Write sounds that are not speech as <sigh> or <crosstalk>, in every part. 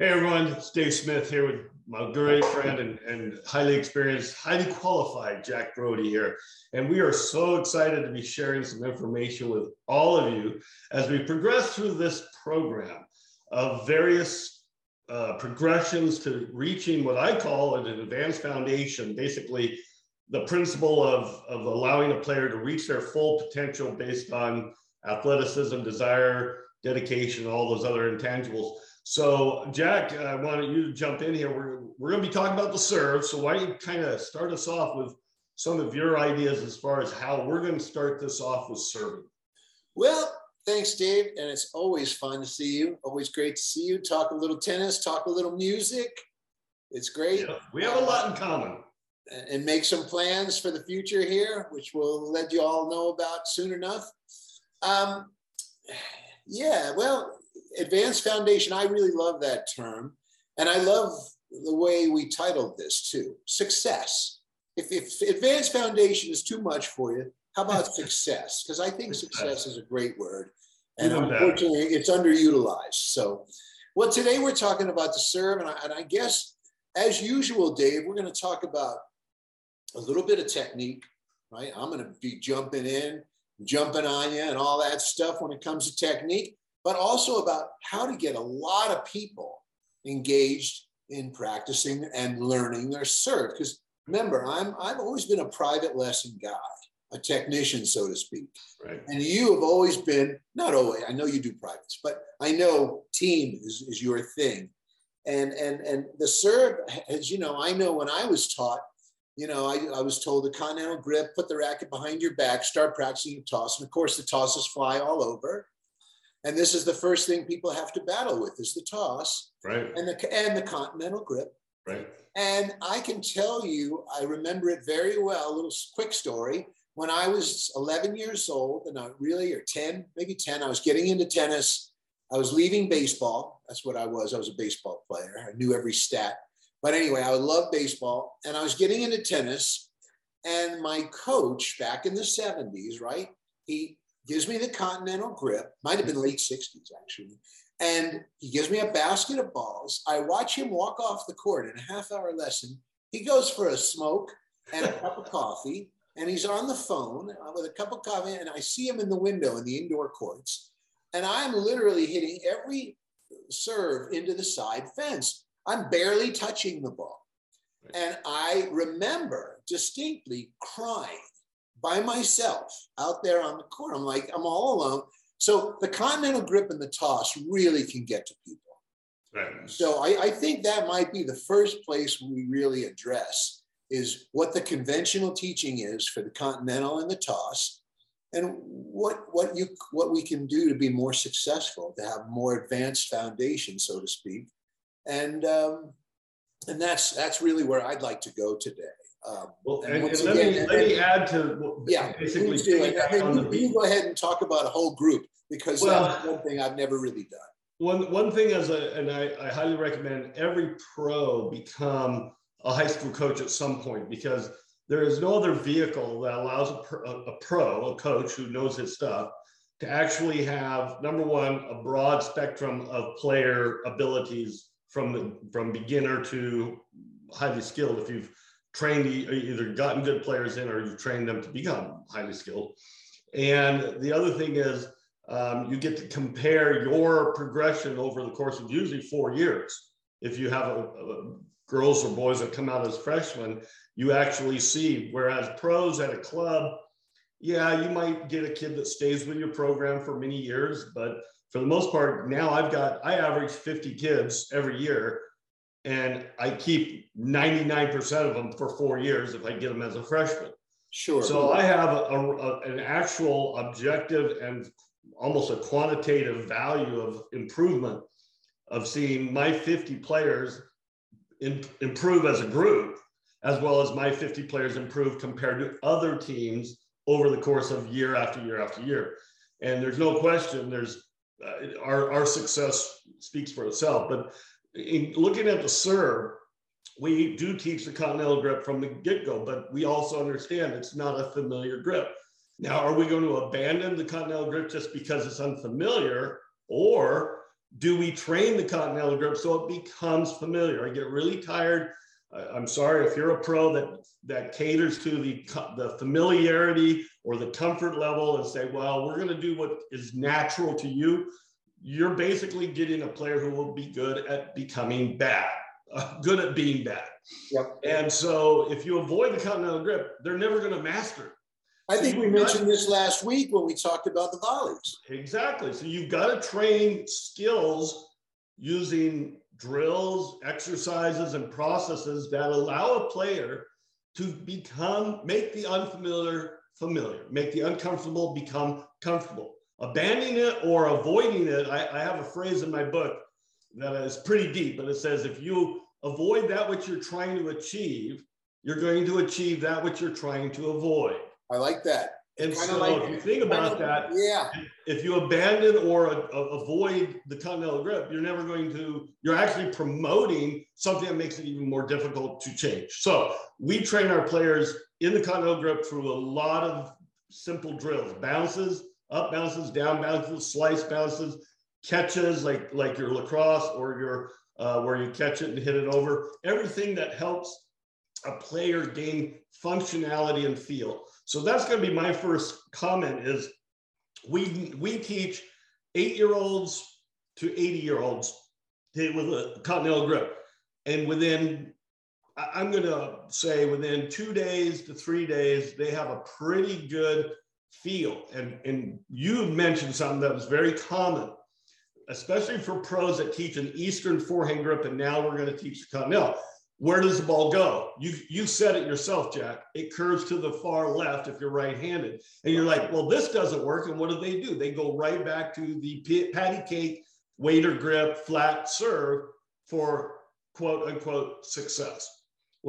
Hey everyone, it's Dave Smith here with my great friend and, and highly experienced, highly qualified Jack Brody here. And we are so excited to be sharing some information with all of you as we progress through this program of various uh, progressions to reaching what I call an advanced foundation, basically the principle of, of allowing a player to reach their full potential based on athleticism, desire, dedication, all those other intangibles so, Jack, I wanted you to jump in here. We're, we're going to be talking about the serve. So, why don't you kind of start us off with some of your ideas as far as how we're going to start this off with serving? Well, thanks, Dave. And it's always fun to see you. Always great to see you. Talk a little tennis, talk a little music. It's great. Yeah, we have a lot in common. And make some plans for the future here, which we'll let you all know about soon enough. Um, yeah, well, advanced foundation, I really love that term. And I love the way we titled this too success. If, if advanced foundation is too much for you, how about <laughs> success? Because I think success is a great word. And unfortunately, it's underutilized. So, well, today we're talking about the serve. And I, and I guess, as usual, Dave, we're going to talk about a little bit of technique, right? I'm going to be jumping in, jumping on you, and all that stuff when it comes to technique but also about how to get a lot of people engaged in practicing and learning their serve. Because remember, I'm I've always been a private lesson guy, a technician, so to speak. Right. And you have always been not always. I know you do privates, but I know team is, is your thing. And and and the serve, as you know, I know when I was taught, you know, I, I was told the continental grip, put the racket behind your back, start practicing your toss. And of course, the tosses fly all over. And this is the first thing people have to battle with is the toss right. and the and the continental grip. Right. And I can tell you, I remember it very well. A little quick story. When I was 11 years old, and I really, or 10, maybe 10, I was getting into tennis. I was leaving baseball. That's what I was. I was a baseball player. I knew every stat. But anyway, I would love baseball. And I was getting into tennis. And my coach back in the 70s, right? He gives me the continental grip, might have been mm-hmm. late 60s actually. And he gives me a basket of balls. I watch him walk off the court in a half hour lesson. He goes for a smoke and a cup of coffee, and he's on the phone uh, with a cup of coffee. And I see him in the window in the indoor courts. And I'm literally hitting every serve into the side fence. I'm barely touching the ball. And I remember distinctly crying by myself out there on the court. I'm like, I'm all alone. So the continental grip and the toss really can get to people. Right. So I, I think that might be the first place we really address is what the conventional teaching is for the continental and the toss, and what what you what we can do to be more successful, to have more advanced foundation, so to speak, and um, and that's that's really where I'd like to go today. Um, well, and, and, and let, again, me, let me add to yeah, basically. You, you go ahead and talk about a whole group because well, that's one thing I've never really done. One one thing as a and I, I highly recommend every pro become a high school coach at some point because there is no other vehicle that allows a, a, pro, a coach who knows his stuff, to actually have number one a broad spectrum of player abilities from the from beginner to highly skilled. If you've trained either gotten good players in or you've trained them to become highly skilled. And the other thing is um, you get to compare your progression over the course of usually four years. If you have a, a girls or boys that come out as freshmen, you actually see. Whereas pros at a club, yeah, you might get a kid that stays with your program for many years, but for the most part, now I've got I average 50 kids every year and I keep 99% of them for four years if I get them as a freshman. Sure. So I have a, a, an actual objective and almost a quantitative value of improvement of seeing my 50 players in, improve as a group, as well as my 50 players improve compared to other teams over the course of year after year after year. And there's no question, there's uh, our, our success speaks for itself. But in looking at the serve, we do teach the continental grip from the get-go, but we also understand it's not a familiar grip. Now, are we going to abandon the continental grip just because it's unfamiliar, or do we train the continental grip so it becomes familiar? I get really tired. I'm sorry if you're a pro that that caters to the the familiarity or the comfort level and say, well, we're going to do what is natural to you. You're basically getting a player who will be good at becoming bad, uh, good at being bad. Yep. And so if you avoid the continental grip, they're never going to master it. I think we mentioned this last week when we talked about the volleys. Exactly. So you've got to train skills using drills, exercises, and processes that allow a player to become, make the unfamiliar familiar, make the uncomfortable become comfortable. Abandoning it or avoiding it, I, I have a phrase in my book that is pretty deep, but it says if you avoid that which you're trying to achieve, you're going to achieve that which you're trying to avoid. I like that. And kind so, like, if you think about that, yeah, if you abandon or a, a, avoid the continental grip, you're never going to. You're actually promoting something that makes it even more difficult to change. So we train our players in the continental grip through a lot of simple drills: bounces, up bounces, down bounces, slice bounces, catches like like your lacrosse or your uh, where you catch it and hit it over. Everything that helps a player gain functionality and feel. So that's going to be my first comment is we, we teach eight-year-olds to 80-year-olds with a continental grip. And within, I'm going to say within two days to three days, they have a pretty good feel. And, and you mentioned something that was very common, especially for pros that teach an Eastern forehand grip. And now we're going to teach the continental where does the ball go? You you said it yourself, Jack. It curves to the far left if you're right-handed, and you're like, well, this doesn't work. And what do they do? They go right back to the patty cake waiter grip flat serve for quote unquote success.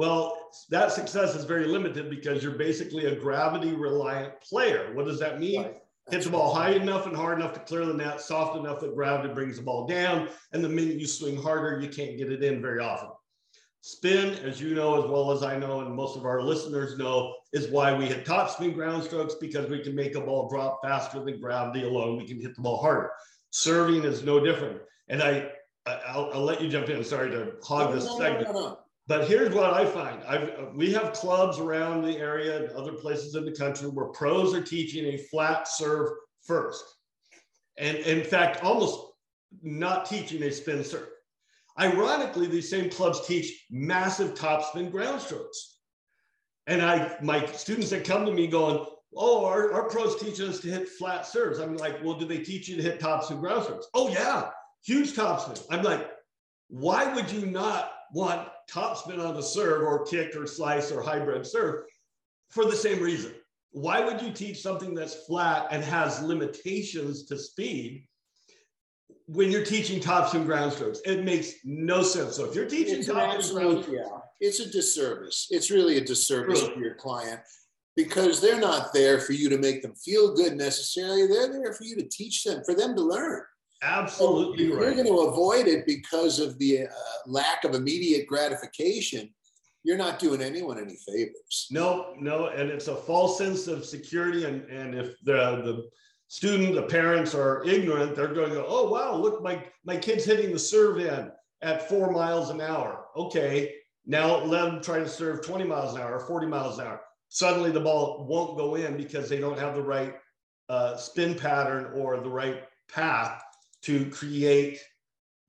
Well, that success is very limited because you're basically a gravity reliant player. What does that mean? Right. Hit the ball high enough and hard enough to clear the net, soft enough that gravity brings the ball down. And the minute you swing harder, you can't get it in very often. Spin, as you know as well as I know, and most of our listeners know, is why we hit top spin ground strokes because we can make a ball drop faster than gravity alone. We can hit the ball harder. Serving is no different. And I, I'll, I'll let you jump in. Sorry to hog this no, segment. No, no, but here's what I find: I've, we have clubs around the area and other places in the country where pros are teaching a flat serve first, and in fact, almost not teaching a spin serve. Ironically, these same clubs teach massive topspin ground strokes. And I, my students that come to me going, oh, our, our pros teach us to hit flat serves. I'm like, well, do they teach you to hit topspin ground strokes? Oh yeah, huge topspin. I'm like, why would you not want topspin on the serve or kick or slice or hybrid serve for the same reason? Why would you teach something that's flat and has limitations to speed when you're teaching topspin ground strokes. It makes no sense. So if you're teaching it's topspin ground strokes, yeah, it's a disservice. It's really a disservice to your client because they're not there for you to make them feel good necessarily. They're there for you to teach them, for them to learn. Absolutely so right. You're going to avoid it because of the uh, lack of immediate gratification. You're not doing anyone any favors. No, no, and it's a false sense of security. And and if the the student, the parents are ignorant, they're going to go, oh, wow, look, my, my kid's hitting the serve in at four miles an hour. Okay, now let them try to serve 20 miles an hour, 40 miles an hour. Suddenly the ball won't go in because they don't have the right uh, spin pattern or the right path to create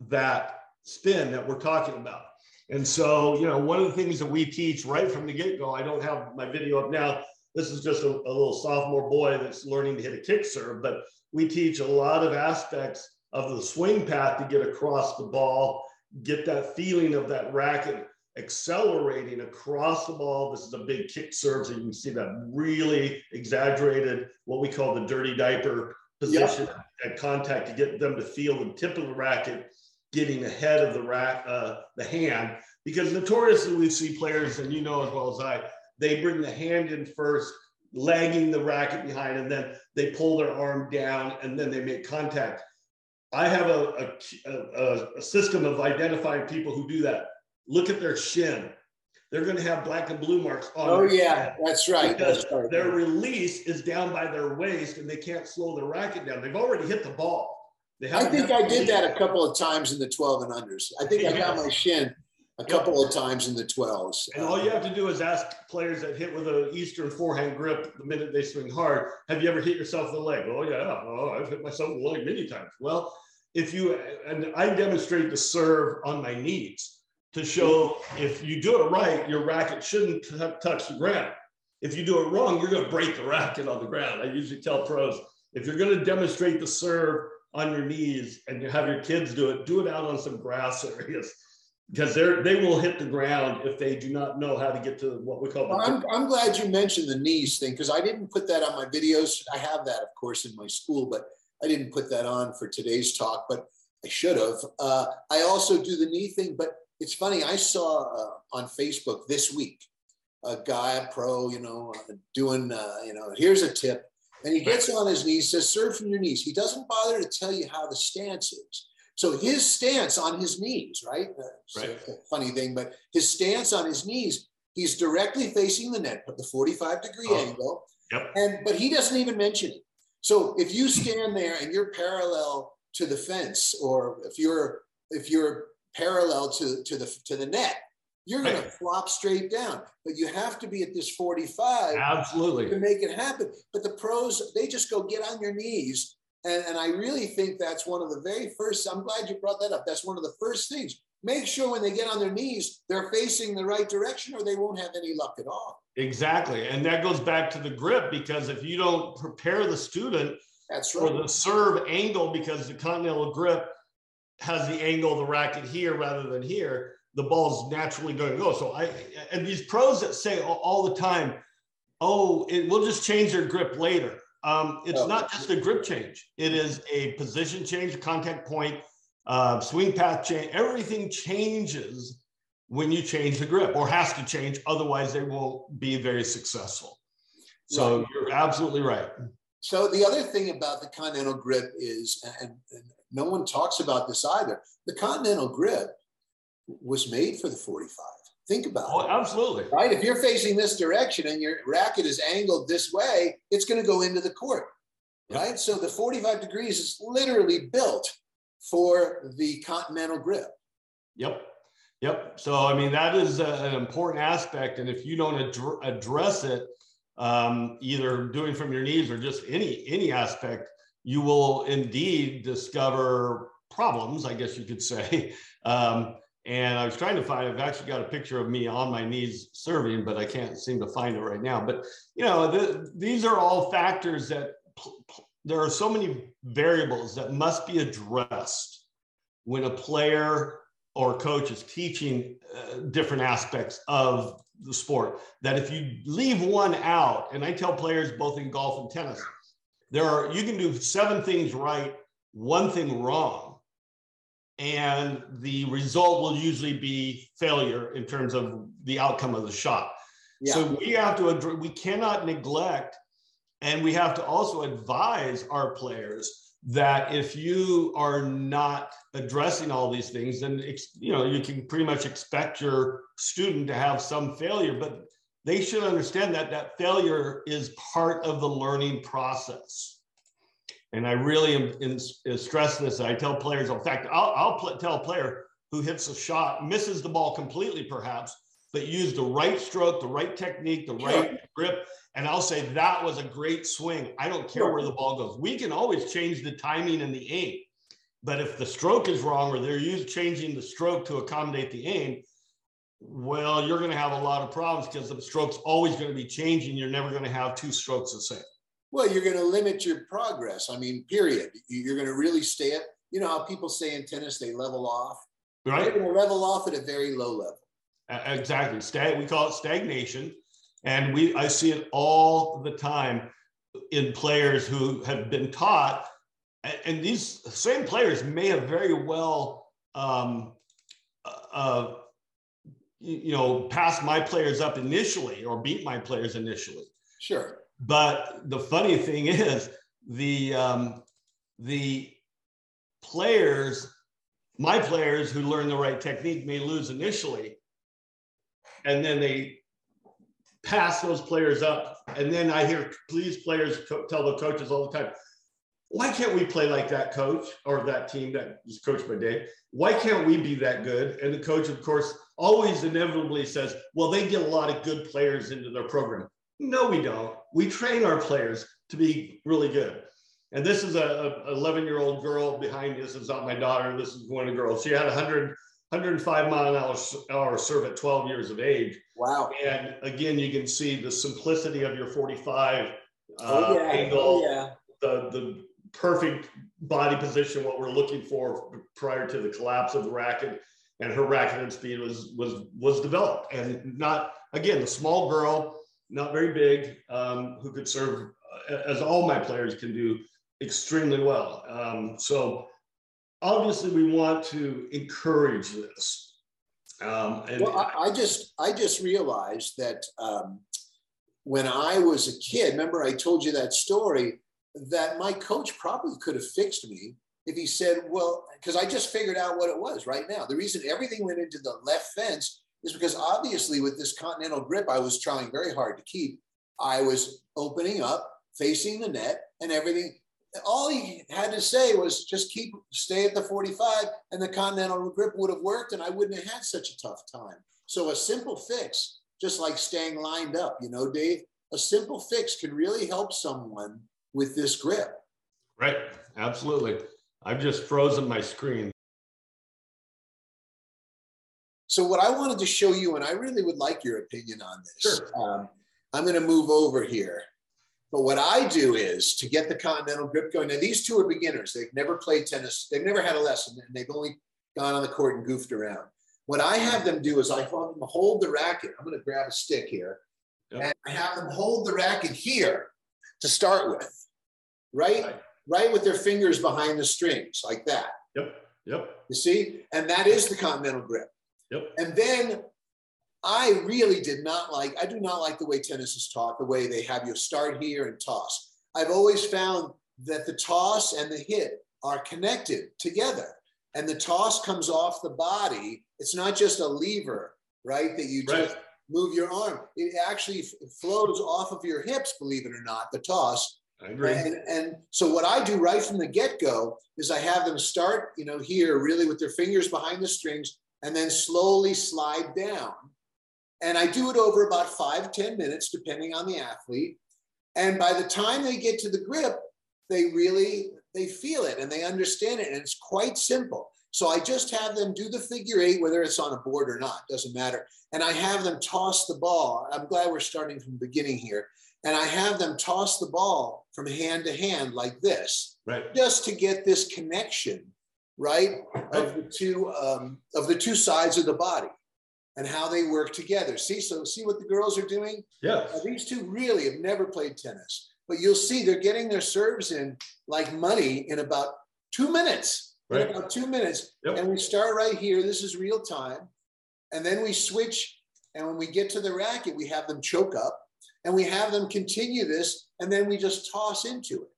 that spin that we're talking about. And so, you know, one of the things that we teach right from the get go, I don't have my video up now, this is just a, a little sophomore boy that's learning to hit a kick serve, but we teach a lot of aspects of the swing path to get across the ball, get that feeling of that racket accelerating across the ball. This is a big kick serve, so you can see that really exaggerated, what we call the dirty diaper position yep. At contact to get them to feel the tip of the racket getting ahead of the rack, uh, the hand. Because notoriously we see players, and you know as well as I, they bring the hand in first, lagging the racket behind, and then they pull their arm down and then they make contact. I have a, a, a, system of identifying people who do that. Look at their shin. They're going to have black and blue marks on. Oh yeah, that's right. Because that's right. their release is down by their waist, and they can't slow the racket down. They've already hit the ball. I think I did that a couple of times in the 12 and unders. I think I got my shin a couple of times in the 12s. And all you have to do is ask players that hit with an Eastern forehand grip the minute they swing hard, have you ever hit yourself in the leg? Oh, yeah. Oh, I've hit myself in the leg many times. Well, if you, and I demonstrate the serve on my knees to show if you do it right, your racket shouldn't t- touch the ground. If you do it wrong, you're going to break the racket on the ground. I usually tell pros if you're going to demonstrate the serve on your knees and you have your kids do it, do it out on some grass <laughs> areas because they're they will hit the ground if they do not know how to get to what we call. Well, I'm, I'm glad you mentioned the knees thing because I didn't put that on my videos. I have that, of course, in my school, but I didn't put that on for today's talk. But I should have. Uh, I also do the knee thing, but it's funny. I saw uh, on Facebook this week a guy, a pro, you know, uh, doing, uh, you know, here's a tip. And he gets on his knees, says, serve from your knees. He doesn't bother to tell you how the stance is. So his stance on his knees, right? Uh, right. funny thing, but his stance on his knees, he's directly facing the net, but the 45 degree oh. angle. Yep. And but he doesn't even mention it. So if you stand there and you're parallel to the fence, or if you're if you're parallel to, to the to the net, you're going right. to flop straight down. But you have to be at this 45 absolutely to make it happen. But the pros, they just go get on your knees. And, and I really think that's one of the very first. I'm glad you brought that up. That's one of the first things. Make sure when they get on their knees, they're facing the right direction or they won't have any luck at all. Exactly. And that goes back to the grip because if you don't prepare the student that's right. for the serve angle, because the continental grip has the angle of the racket here rather than here, the ball's naturally going to go. So I and these pros that say all, the time, "Oh, it will just change their grip later." Um, it's oh. not just a grip change; it is a position change, contact point, uh, swing path change. Everything changes when you change the grip, or has to change. Otherwise, they won't be very successful. So right. you're absolutely right. So the other thing about the continental grip is, and, and no one talks about this either. The continental grip was made for the 45. Think about oh, it. Absolutely. Right? If you're facing this direction and your racket is angled this way, it's going to go into the court. Yep. Right? So the 45 degrees is literally built for the continental grip. Yep. Yep. So, I mean, that is a, an important aspect. And if you don't ad- address it, um, either doing from your knees or just any any aspect, you will indeed discover problems, I guess you could say. <laughs> Um, and I was trying to find, I've actually got a picture of me on my knees serving, but I can't seem to find it right now. But, you know, the, these are all factors that there are so many variables that must be addressed when a player or coach is teaching uh, different aspects of the sport. That if you leave one out, and I tell players both in golf and tennis, there are, you can do seven things right, one thing wrong and the result will usually be failure in terms of the outcome of the shot. Yeah. So we have to we cannot neglect, and we have to also advise our players that if you are not addressing all these things, then you know you can pretty much expect your student to have some failure, but they should understand that that failure is part of the learning process. And I really am in, in stress this. I tell players, in fact, I'll, I'll pl- tell a player who hits a shot, misses the ball completely, perhaps, but use the right stroke, the right technique, the right sure. grip. And I'll say that was a great swing. I don't care where the ball goes. We can always change the timing and the aim. But if the stroke is wrong or they're used changing the stroke to accommodate the aim, well, you're going to have a lot of problems because the stroke's always going to be changing. You're never going to have two strokes the same. Well, you're going to limit your progress. I mean, period. You're going to really stay at, you know, how people say in tennis they level off. Right. They're going to level off at a very low level. Exactly. Stag- we call it stagnation. And we I see it all the time in players who have been taught, and these same players may have very well um, uh, uh you know, pass my players up initially or beat my players initially. Sure. But the funny thing <laughs> is, the um, the players, my players who learn the right technique may lose initially, and then they pass those players up. And then I hear these players co- tell the coaches all the time, why can't we play like that coach or that team that is coached by Dave? Why can't we be that good? And the coach, of course, always inevitably says, well, they get a lot of good players into their program. No, we don't. We train our players to be really good. And this is a, 11 year old girl behind This is not my daughter. This is one of the girls. She had 100, 105 mile an hour, hour serve at 12 years of age. Wow. And again, you can see the simplicity of your 45 uh, oh, yeah. angle, oh, yeah. the, the perfect body position, what we're looking for prior to the collapse of the racket. And her racket and speed was was was developed, and not again a small girl, not very big, um, who could serve uh, as all my players can do extremely well. Um, so obviously, we want to encourage this. Um, and well, I, I, just I just realized that um, when I was a kid, remember I told you that story that my coach probably could have fixed me if he said, well, because I just figured out what it was right now. The reason everything went into the left fence is because obviously with this continental grip, I was trying very hard to keep. I was opening up, facing the net, and everything. All he had to say was just keep, stay at the 45, and the continental grip would have worked, and I wouldn't have had such a tough time. So a simple fix, just like staying lined up, you know, Dave, a simple fix can really help someone with this grip. Right. Absolutely. I've just frozen my screen. So what I wanted to show you, and I really would like your opinion on this. Sure. Um, I'm going to move over here. But what I do is to get the continental grip going. Now these two are beginners. They've never played tennis. They've never had a lesson, and they've only gone on the court and goofed around. What I have them do is I have them hold the racket. I'm going to grab a stick here, yep. and I have them hold the racket here to start with right? right? Right with their fingers behind the strings, like that. Yep. Yep. You see? And that is the continental grip. Yep. And then I really did not like, I do not like the way tennis is taught, the way they have you start here and toss. I've always found that the toss and the hit are connected together. And the toss comes off the body. It's not just a lever, right? That you right. just move your arm. It actually flows off of your hips, believe it or not, the toss. I agree. And, and so what I do right from the get-go is I have them start, you know, here really with their fingers behind the strings and then slowly slide down. And I do it over about five ten minutes, depending on the athlete. And by the time they get to the grip, they really, they feel it and they understand it. And it's quite simple. So I just have them do the figure eight, whether it's on a board or not, doesn't matter. And I have them toss the ball. I'm glad we're starting from the beginning here and I have them toss the ball from hand to hand like this, right? Just to get this connection, right, of the two um, of the two sides of the body and how they work together. See, so see what the girls are doing. Yeah, now, these two really have never played tennis, but you'll see they're getting their serves in like money in about two minutes. Right. In about two minutes, yep. and we start right here. This is real time, and then we switch. And when we get to the racket, we have them choke up and we have them continue this, and then we just toss into it.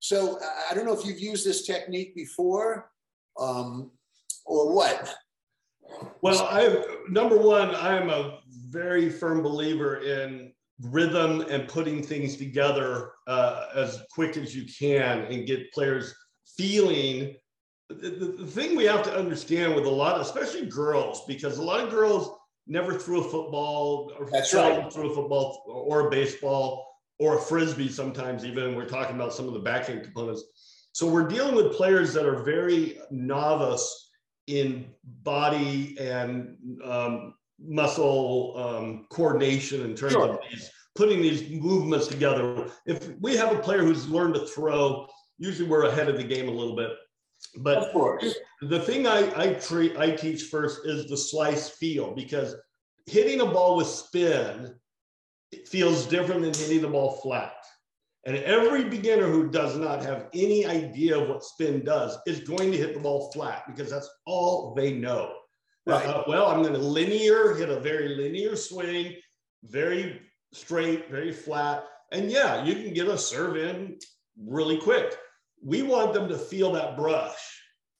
So I don't know if you've used this technique before um, or what. Well, I number one, I am a very firm believer in rhythm and putting things together uh, as quick as you can and get players feeling. The, the, the thing we have to understand with a lot, especially girls, because a lot of girls never threw a football or That's right. threw a football or a baseball or a frisbee sometimes even we're talking about some of the backhand components so we're dealing with players that are very novice in body and um, muscle um, coordination in terms sure. of these putting these movements together if we have a player who's learned to throw usually we're ahead of the game a little bit but the thing I, I treat I teach first is the slice feel because hitting a ball with spin feels different than hitting the ball flat. And every beginner who does not have any idea of what spin does is going to hit the ball flat because that's all they know. Right. Uh, well, I'm going to linear, hit a very linear swing, very straight, very flat. And yeah, you can get a serve in really quick we want them to feel that brush.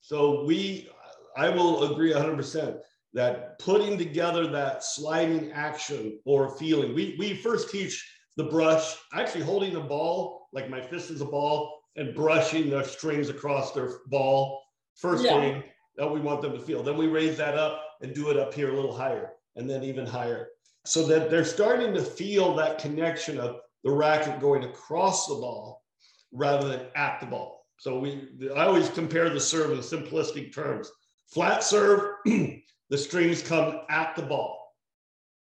So we, I will agree 100% that putting together that sliding action or feeling, we, we first teach the brush, actually holding the ball, like my fist is a ball, and brushing the strings across their ball. First yeah. thing that we want them to feel. Then we raise that up and do it up here a little higher and then even higher. So that they're starting to feel that connection of the racket going across the ball rather than at the ball. So we I always compare the serve in simplistic terms. Flat serve, <clears throat> the strings come at the ball.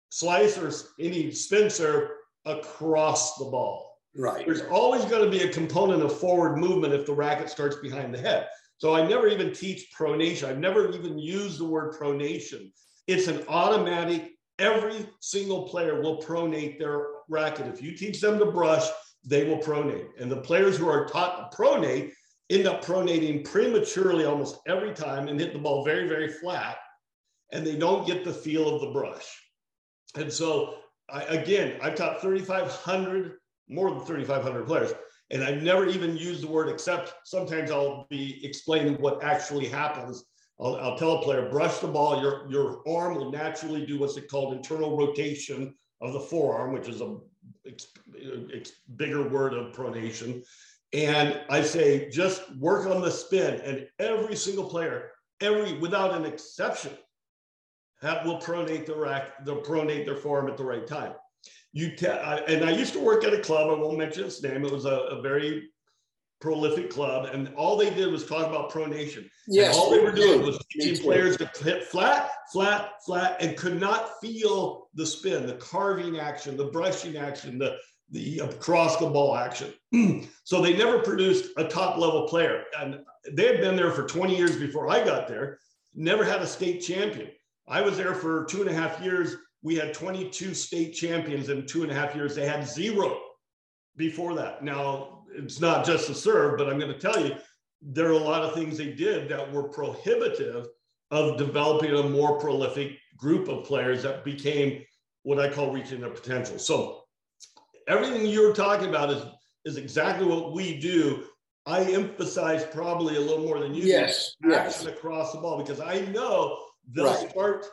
Slice or any spin serve across the ball. Right. There's always going to be a component of forward movement if the racket starts behind the head. So I never even teach pronation. I've never even used the word pronation. It's an automatic, every single player will pronate their racket. If you teach them to brush, they will pronate. And the players who are taught to pronate end up pronating prematurely almost every time and hit the ball very, very flat. And they don't get the feel of the brush. And so, I, again, I've taught 3,500, more than 3,500 players. And I've never even used the word except sometimes I'll be explaining what actually happens. I'll, I'll tell a player, brush the ball, your, your arm will naturally do what's called internal rotation of the forearm, which is a bigger word of pronation. And I say, just work on the spin. And every single player, every without an exception, have, will pronate the rack, they'll pronate their forearm at the right time you te- I, and I used to work at a club. I won't mention its name. It was a, a very prolific club, and all they did was talk about pronation. Yes, and all they were doing was teaching players to hit flat, flat, flat, and could not feel the spin, the carving action, the brushing action, the the uh, across the ball action. <clears throat> so they never produced a top level player, and they had been there for 20 years before I got there. Never had a state champion. I was there for two and a half years we had 22 state champions in two and a half years. They had zero before that. Now, it's not just the serve, but I'm going to tell you, there are a lot of things they did that were prohibitive of developing a more prolific group of players that became what I call reaching their potential. So everything you're talking about is is exactly what we do. I emphasize probably a little more than you yes, do yes. across the ball because I know they'll right. start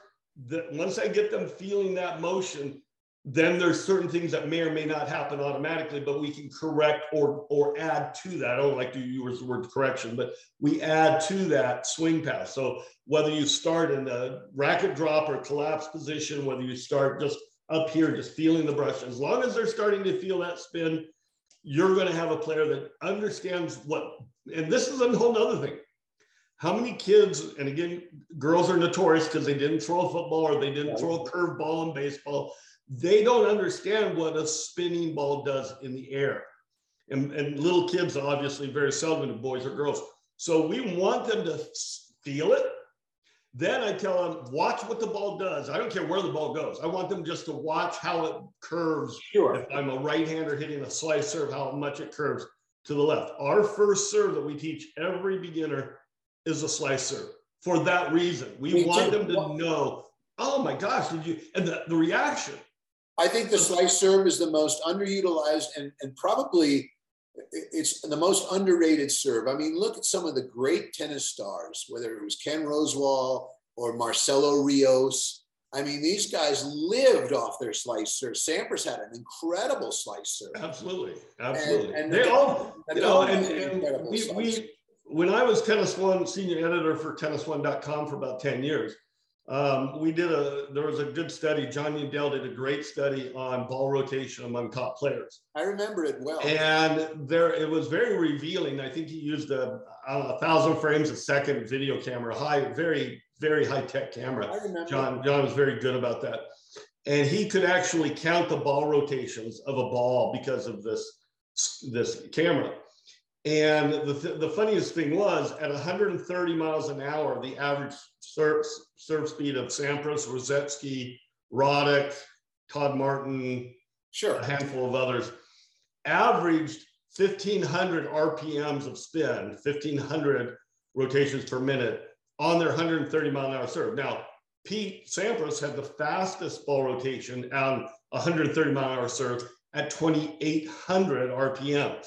that once I get them feeling that motion, then there's certain things that may or may not happen automatically, but we can correct or or add to that. I don't like to use the word correction, but we add to that swing pass. So whether you start in the racket drop or collapse position, whether you start just up here, just feeling the brush, as long as they're starting to feel that spin, you're going to have a player that understands what. And this is a whole other thing how many kids, and again, girls are notorious because they didn't throw a football or they didn't throw a curved ball in baseball. They don't understand what a spinning ball does in the air. And, and little kids, obviously, very seldom, boys or girls. So we want them to feel it. Then I tell them, watch what the ball does. I don't care where the ball goes. I want them just to watch how it curves. Sure. If I'm a right hander hitting a slice serve, how much it curves to the left. Our first serve that we teach every beginner is a slicer for that reason. We want them to know, oh my gosh, did you? And the, the reaction. I think the slice serve is the most underutilized and, and probably it's the most underrated serve. I mean, look at some of the great tennis stars, whether it was Ken Rosewall or Marcelo Rios. I mean, these guys lived off their slice serve. Sampras had an incredible slice serve. Absolutely, absolutely. And, and they all, you know, and, and we, we when I was Tennis One senior editor for tennis1.com for about 10 years, um, we did a, there was a good study. John Yandell did a great study on ball rotation among top players. I remember it well. And there, it was very revealing. I think he used a, a thousand frames a second video camera, high, very, very high tech camera. I remember. John, John was very good about that. And he could actually count the ball rotations of a ball because of this, this camera. And the, th- the funniest thing was at 130 miles an hour, the average serve, serve speed of Sampras, Rusedski, Roddick, Todd Martin, sure. a handful of others, averaged 1,500 RPMs of spin, 1,500 rotations per minute on their 130 mile an hour serve. Now, Pete Sampras had the fastest ball rotation on 130 mile an hour serve at 2,800 RPMs.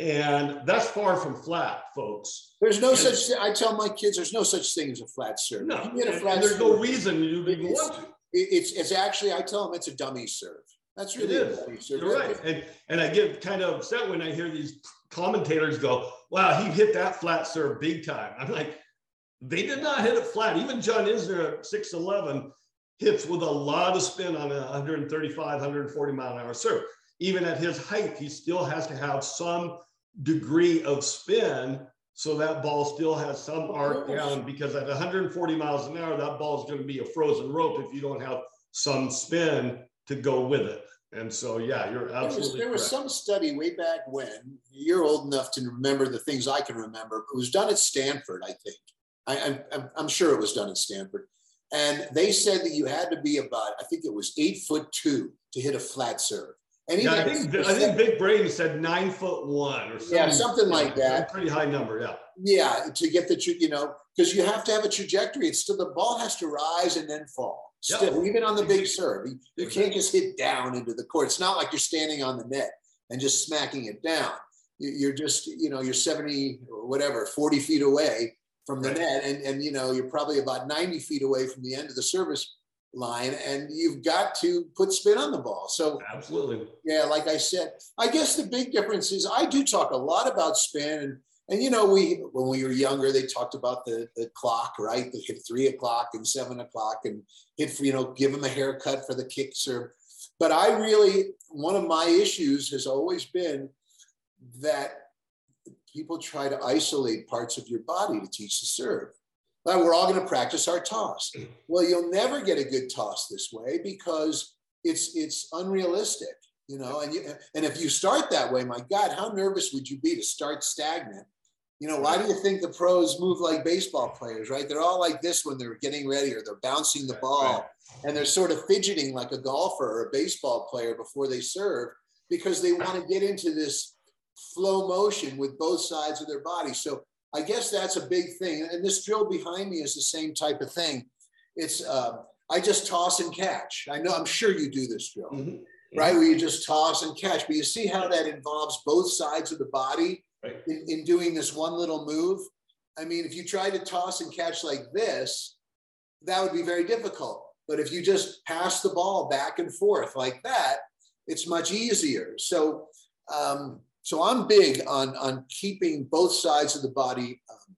And that's far from flat, folks. There's no and, such. I tell my kids, there's no such thing as a flat serve. No, you a flat and there's serve, no reason you even want to. It's it's actually I tell them it's a dummy serve. That's really it is. You're right. And and I get kind of upset when I hear these commentators go, "Wow, he hit that flat serve big time." I'm like, they did not hit it flat. Even John Isner at 6'11 hits with a lot of spin on a 135, 140 mile an hour serve. Even at his height, he still has to have some degree of spin so that ball still has some arc down because at 140 miles an hour, that ball is going to be a frozen rope if you don't have some spin to go with it. And so, yeah, you're absolutely. There was, there was some study way back when you're old enough to remember the things I can remember. It was done at Stanford, I think. I, I'm, I'm sure it was done at Stanford. And they said that you had to be about, I think it was eight foot two to hit a flat serve. And yeah, I think I think Vic Braden said nine foot one or something. Yeah, something like that. Pretty high number, yeah. Yeah, to get the you know because you have to have a trajectory. It's still the ball has to rise and then fall. Still, even on the big serve, you, you can't just hit down into the court. It's not like you're standing on the net and just smacking it down. You're just you know you're seventy or whatever, forty feet away from the right. net, and and you know you're probably about ninety feet away from the end of the service line and you've got to put spin on the ball. So absolutely. Yeah, like I said, I guess the big difference is I do talk a lot about spin and and you know, we when we were younger, they talked about the, the clock, right? They hit three o'clock and seven o'clock and hit you know, give them a haircut for the kick serve. But I really one of my issues has always been that people try to isolate parts of your body to teach the serve we're all going to practice our toss. Mm. Well, you'll never get a good toss this way because it's it's unrealistic, you know. And you, and if you start that way, my God, how nervous would you be to start stagnant? You know, why do you think the pros move like baseball players, right? They're all like this when they're getting ready or they're bouncing the ball and they're sort of fidgeting like a golfer or a baseball player before they serve because they want to get into this flow motion with both sides of their body. So I guess that's a big thing. And this drill behind me is the same type of thing. It's uh, I just toss and catch. I know I'm sure you do this drill, mm-hmm. right? Where you just toss and catch. But you see how that involves both sides of the body right. in, in doing this one little move. I mean, if you try to toss and catch like this, that would be very difficult. But if you just pass the ball back and forth like that, it's much easier. So um, so I'm big on, on keeping both sides of the body um,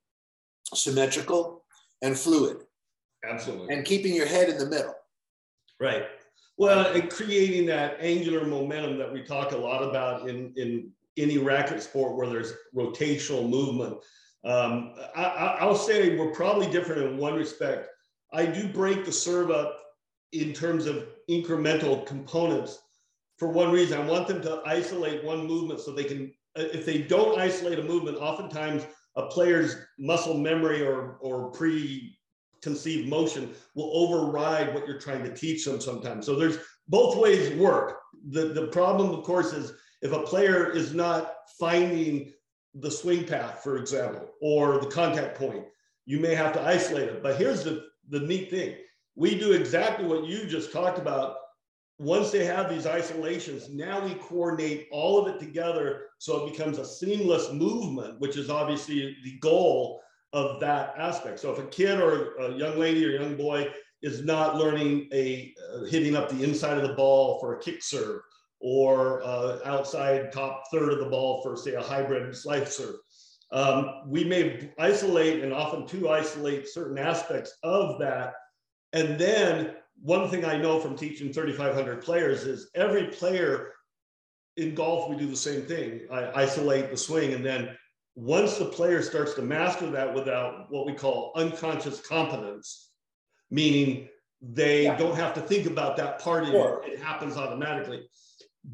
symmetrical and fluid. Absolutely. And keeping your head in the middle. Right. Well, and creating that angular momentum that we talk a lot about in, in any racket sport where there's rotational movement. Um, I, will say we're probably different in one respect. I do break the serve up in terms of incremental components for one reason. I want them to isolate one movement so they can, uh, if they don't isolate a movement, oftentimes a player's muscle memory or, or preconceived motion will override what you're trying to teach them sometimes. So there's both ways work. The, the problem, of course, is if a player is not finding the swing path, for example, or the contact point, you may have to isolate it. But here's the, the neat thing. We do exactly what you just talked about once they have these isolations, now we coordinate all of it together so it becomes a seamless movement, which is obviously the goal of that aspect. So if a kid or a young lady or young boy is not learning a uh, hitting up the inside of the ball for a kick serve or uh, outside top third of the ball for say a hybrid slice serve, um, we may isolate and often to isolate certain aspects of that and then one thing I know from teaching 3,500 players is every player in golf, we do the same thing. I isolate the swing. And then once the player starts to master that without what we call unconscious competence, meaning they yeah. don't have to think about that part it, it happens automatically.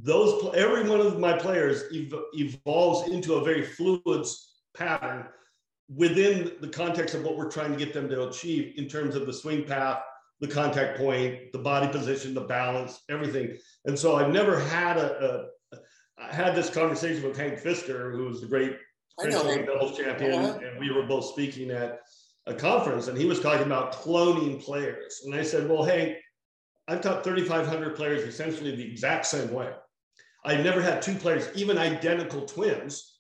Those every one of my players ev- evolves into a very fluid pattern within the context of what we're trying to get them to achieve in terms of the swing path, the contact point, the body position, the balance, everything. And so I've never had a, a I had this conversation with Hank Pfister, who was the great Prince doubles champion, uh-huh. and we were both speaking at a conference, and he was talking about cloning players. And I said, "Well, Hank, I've taught 3,500 players essentially the exact same way. I've never had two players, even identical twins,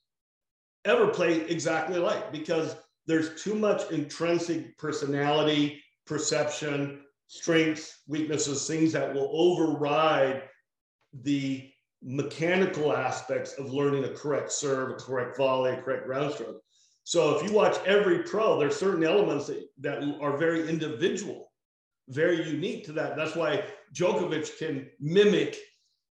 ever play exactly alike because there's too much intrinsic personality, perception, strengths, weaknesses, things that will override the mechanical aspects of learning a correct serve, a correct volley, a correct ground stroke. So if you watch every pro, there's certain elements that, that are very individual, very unique to that. That's why Djokovic can mimic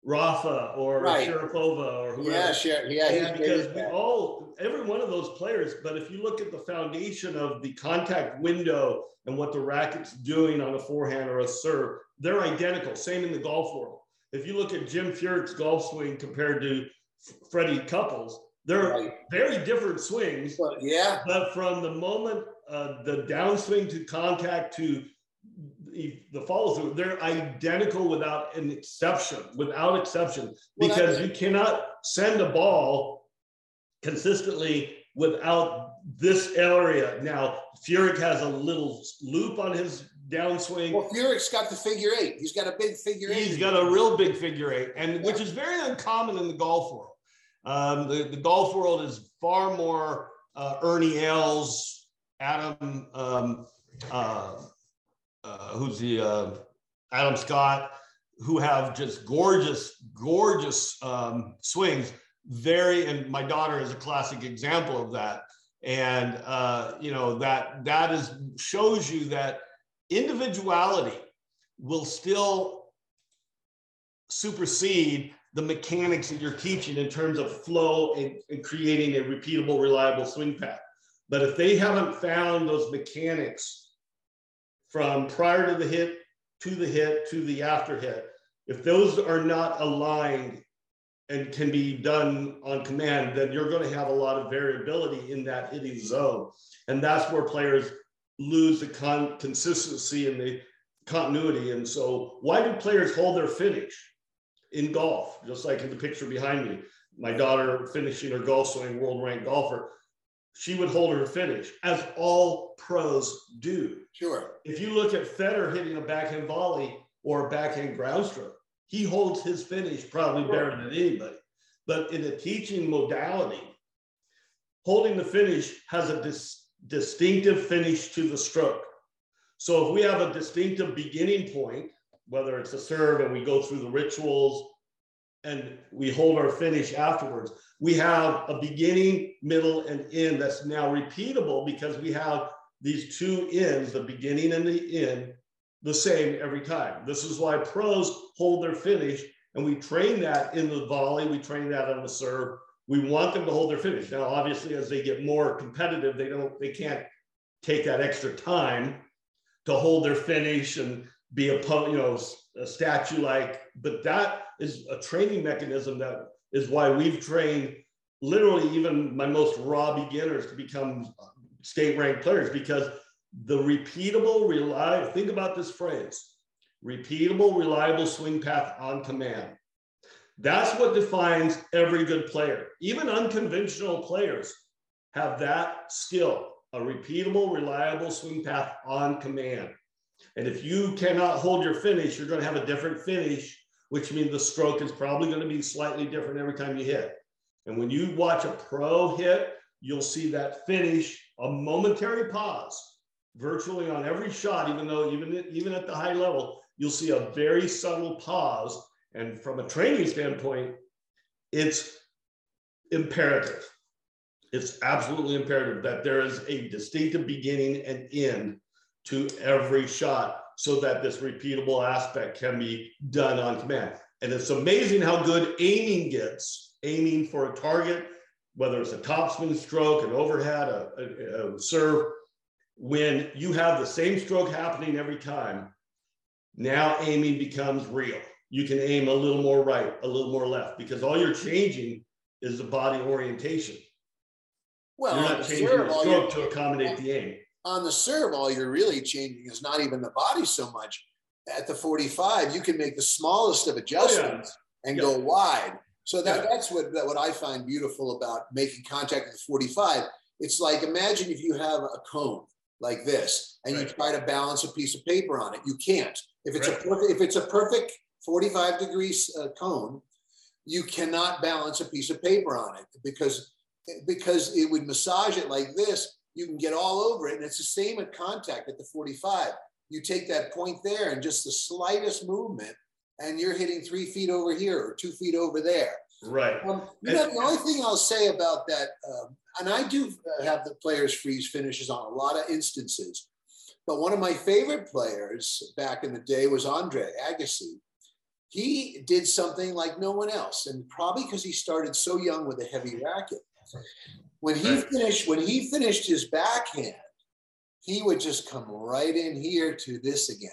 Rafa or right. Sharapova or whoever. Yeah, sure. Yeah, yeah because we all, every one of those players. But if you look at the foundation of the contact window and what the racket's doing on a forehand or a serve, they're identical. Same in the golf world. If you look at Jim Furyk's golf swing compared to Freddie Couples, they're right. very different swings. But, yeah. But from the moment uh, the downswing to contact to the follow through, they're identical without an exception, without exception, because you cannot send a ball consistently without this area. Now, Furyk has a little loop on his downswing. Well, Furyk's got the figure eight. He's got a big figure eight. He's got a real big figure eight, and yeah. which is very uncommon in the golf world. Um, the, the golf world is far more uh, Ernie Els, Adam, um, uh, uh, who's the uh, Adam Scott, who have just gorgeous, gorgeous um, swings. Very, and my daughter is a classic example of that. And uh, you know that that is shows you that individuality will still supersede the mechanics that you're teaching in terms of flow and, and, creating a repeatable, reliable swing path. But if they haven't found those mechanics from prior to the hit to the hit to the after hit, if those are not aligned and can be done on command, then you're going to have a lot of variability in that hitting zone. And that's where players lose the con- consistency and the continuity. And so, why do players hold their finish in golf? Just like in the picture behind me, my daughter finishing her golf swing, world ranked golfer, she would hold her finish, as all pros do. Sure. If you look at Federer hitting a backhand volley or a backhand ground stroke, he holds his finish probably better than anybody. But in a teaching modality, holding the finish has a dis- distinctive finish to the stroke. So if we have a distinctive beginning point, whether it's a serve and we go through the rituals and we hold our finish afterwards, we have a beginning, middle, and end that's now repeatable because we have these two ends, the beginning and the end, the same every time. This is why pros hold their finish, and we train that in the volley, we train that on the serve, we want them to hold their finish. Now, obviously, as they get more competitive, they don't, they can't take that extra time to hold their finish and be a, you know, a statue like. But that is a training mechanism that is why we've trained literally even my most raw beginners to become state ranked players because the repeatable, reliable. Think about this phrase: repeatable, reliable swing path on command that's what defines every good player. Even unconventional players have that skill a repeatable, reliable swing path on command. And if you cannot hold your finish, you're going to have a different finish, which means the stroke is probably going to be slightly different every time you hit. And when you watch a pro hit, you'll see that finish, a momentary pause, virtually on every shot, even though even, even at the high level, you'll see a very subtle pause and from a training standpoint, it's imperative. It's absolutely imperative that there is a distinctive beginning and end to every shot so that this repeatable aspect can be done on command. And it's amazing how good aiming gets, aiming for a target, whether it's a topspin stroke, an overhead, a, a, a serve, when you have the same stroke happening every time, now aiming becomes real you can aim a little more right, a little more left, because all you're changing is the body orientation. Well, you're not changing the stroke to accommodate the aim. On the serve, all you're really changing is not even the body so much. At the 45, you can make the smallest of adjustments oh, yeah. and yeah. go wide. So that, yeah. that's what that what I find beautiful about making contact at the 45. It's like imagine if you have a cone like this and right. you try to balance a piece of paper on it. You can't. If it's right. a perfect, if it's a perfect 45 degrees uh, cone, you cannot balance a piece of paper on it because because it would massage it like this. You can get all over it, and it's the same at contact at the 45. You take that point there, and just the slightest movement and you're hitting three feet over here or two feet over there. Right. Um, you know, the only thing I'll say about that, um, and I do have the players freeze finishes on a lot of instances, but one of my favorite players back in the day was Andre Agassi. He did something like no one else, and probably because he started so young with a heavy racket. When he finished, when he finished his backhand, he would just come right in here to this again.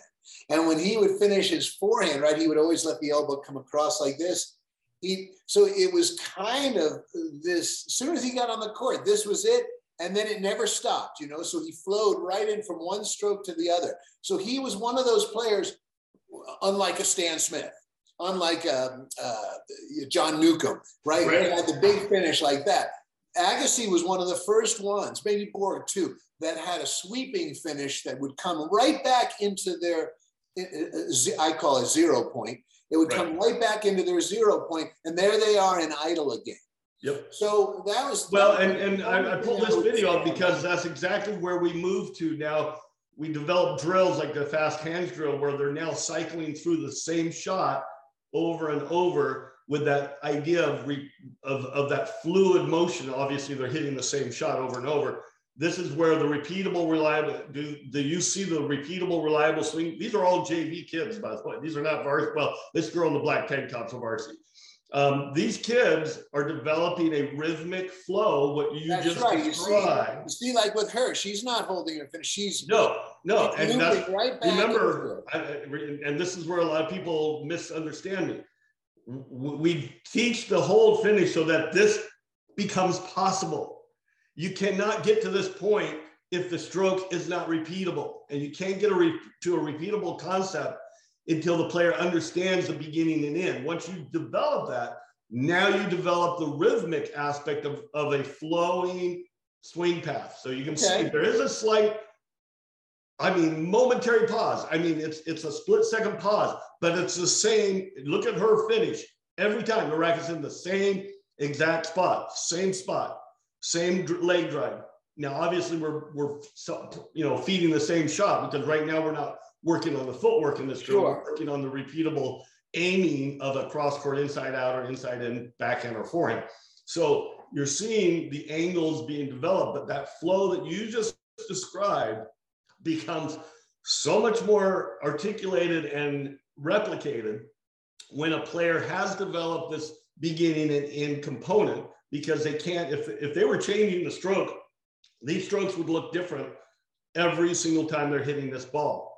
And when he would finish his forehand, right, he would always let the elbow come across like this. He so it was kind of this. As soon as he got on the court, this was it, and then it never stopped. You know, so he flowed right in from one stroke to the other. So he was one of those players, unlike a Stan Smith, unlike um, uh, John Newcombe, right? right. He had the big finish like that. Agassi was one of the first ones, maybe Borg too, that had a sweeping finish that would come right back into their, I call it zero point. It would right. come right back into their zero point, and there they are in idle again. Yep. So that was well, and and I, I pulled this video up because that's exactly where we moved to now. We developed drills like the fast hands drill, where they're now cycling through the same shot over and over with that idea of, re, of, of that fluid motion. Obviously, they're hitting the same shot over and over. This is where the repeatable, reliable. Do, do you see the repeatable, reliable swing? These are all JV kids, by the way. These are not varsity. Well, this girl in the black tank top's a varsity. Um, these kids are developing a rhythmic flow. What you that's just right. described. You see, you see, like with her, she's not holding her finish. She's no, no, and that's right remember. I, and this is where a lot of people misunderstand me we teach the whole finish so that this becomes possible. You cannot get to this point if the stroke is not repeatable, and you can't get a re- to a repeatable concept until the player understands the beginning and end. Once you develop that, now you develop the rhythmic aspect of, of a flowing swing path. So you can okay. see there is a slight I mean, momentary pause. I mean, it's it's a split second pause, but it's the same. Look at her finish every time. The racket's in the same exact spot, same spot, same leg drive. Now, obviously, we're we're you know feeding the same shot because right now we're not working on the footwork in this drill. Sure. We're working on the repeatable aiming of a cross court inside out or inside in backhand or forehand. So you're seeing the angles being developed, but that flow that you just described becomes so much more articulated and replicated when a player has developed this beginning and end component because they can't if, if they were changing the stroke these strokes would look different every single time they're hitting this ball.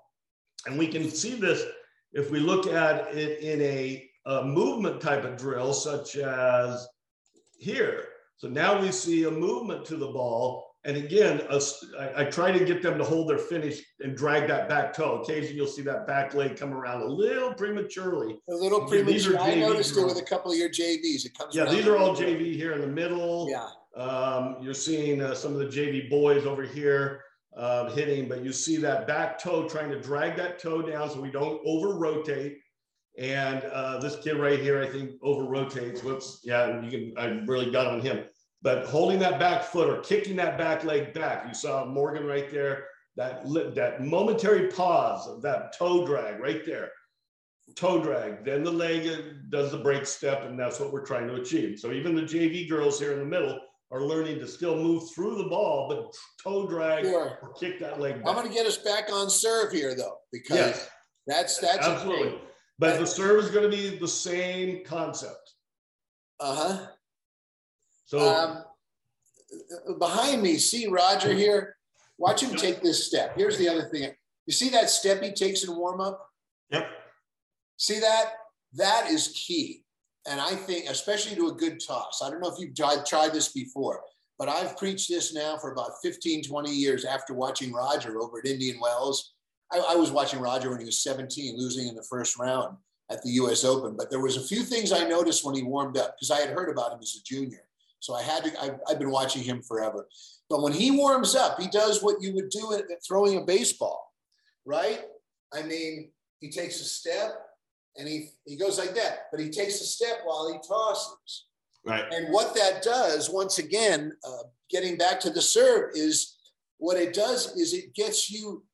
And we can see this if we look at it in a, a movement type of drill such as here. So now we see a movement to the ball and again, I, try to get them to hold their finish and drag that back toe. Occasionally, you'll see that back leg come around a little prematurely. A little premature. I noticed it with a couple of your JVs. It comes. Yeah, these are all JV here in the middle. Yeah. Um, you're seeing uh, some of the JV boys over here uh, hitting, but you see that back toe trying to drag that toe down so we don't over rotate. And uh, this kid right here, I think, over rotates. Whoops. Yeah, you can. I really got on him but holding that back foot or kicking that back leg back, you saw Morgan right there, that, that momentary pause of that toe drag right there. Toe drag, then the leg does the break step, and that's what we're trying to achieve. So even the JV girls here in the middle are learning to still move through the ball, but toe drag sure. or kick that leg back. I'm going to get us back on serve here, though, because yes. that's that's absolutely. But the serve is going to be the same concept. Uh huh. So um, behind me, see Roger here. Watch him take this step. Here's the other thing. You see that step he takes in warm up? Yep. See that? That is key. And I think, especially to a good toss. I don't know if you've tried, tried this before, but I've preached this now for about 15, 20 years after watching Roger over at Indian Wells. I, I was watching Roger when he was 17, losing in the first round at the US Open. But there was a few things I noticed when he warmed up because I had heard about him as a junior. So I had to, I've, I've, been watching him forever. But when he warms up, he does what you would do at, throwing a baseball, right? I mean, he takes a step and he, he goes like that, but he takes a step while he tosses. Right. And what that does, once again, uh, getting back to the serve, is what it does is it gets you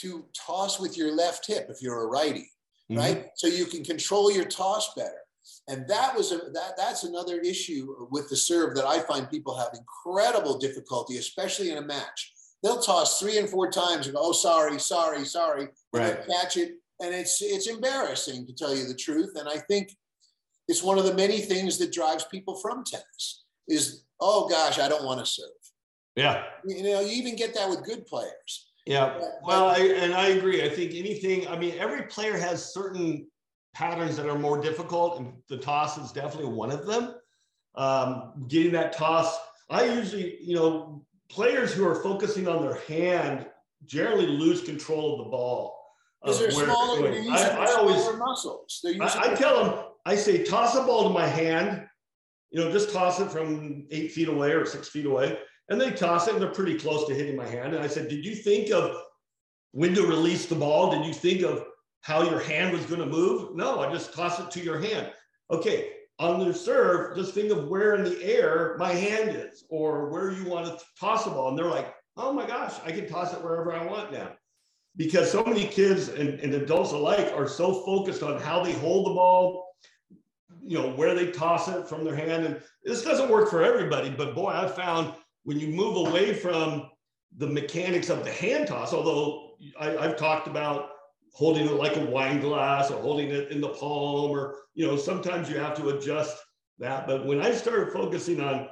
to toss with your left hip if you're a righty. mm-hmm. right? So you can control your toss better. And that was a, that that's another issue with the serve that I find people have incredible difficulty, especially in a match. They'll toss three and four times and go, "Oh, sorry, sorry, sorry," right. catch it, and it's it's embarrassing to tell you the truth. And I think it's one of the many things that drives people from tennis is, "Oh gosh, I don't want to serve." Yeah, you know, you even get that with good players. Yeah, well, I, and I agree. I think anything. I mean, every player has certain patterns that are more difficult, and the toss is definitely one of them. Um, getting that toss, I usually, you know, players who are focusing on their hand generally lose control of the ball. Because they're smaller, they're using I, I always, muscles. I, I tell them, I say, toss a ball to my hand. You know, just toss it from eight feet away or six feet away, and they toss it, and they're pretty close to hitting my hand. And I said, did you think of when to release the ball? Did you think of how your hand was going to move. No, I just toss it to your hand. Okay, on the serve, just think of where in the air my hand is or where you want to toss the ball. And they're like, oh my gosh, I can toss it wherever I want now. Because so many kids and, and adults alike are so focused on how they hold the ball, you know, where they toss it from their hand. And this doesn't work for everybody, but boy, I've found when you move away from the mechanics of the hand toss, although I, I've talked about holding it like a wine glass or holding it in the palm or you know sometimes you have to adjust that. But when i started focusing on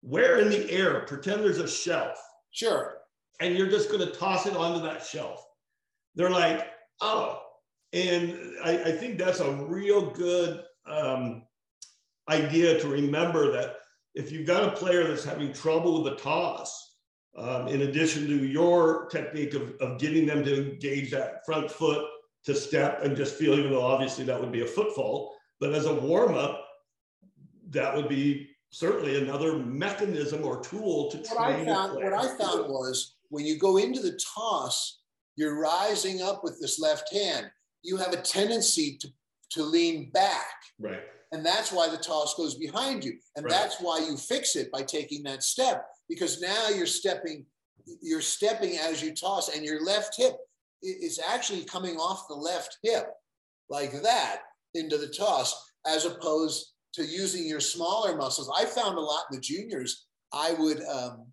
where in the air pretend there's a shelf. Sure. And you're just going to toss it onto that shelf. They're like oh. And i, I think that's a real good um, idea to remember that if you've got a player that's having trouble with the toss um, in addition to your technique of, of getting them to engage that front foot to step and just feel, even though obviously that would be a footfall, but as a warm up, that would be certainly another mechanism or tool to what train. I found, what I found was when you go into the toss, you're rising up with this left hand. You have a tendency to, to lean back. Right. And that's why the toss goes behind you. And right. that's why you fix it by taking that step because now you're stepping, you're stepping as you toss, and your left hip is actually coming off the left hip like that into the toss, as opposed to using your smaller muscles. I found a lot in the juniors. I would um,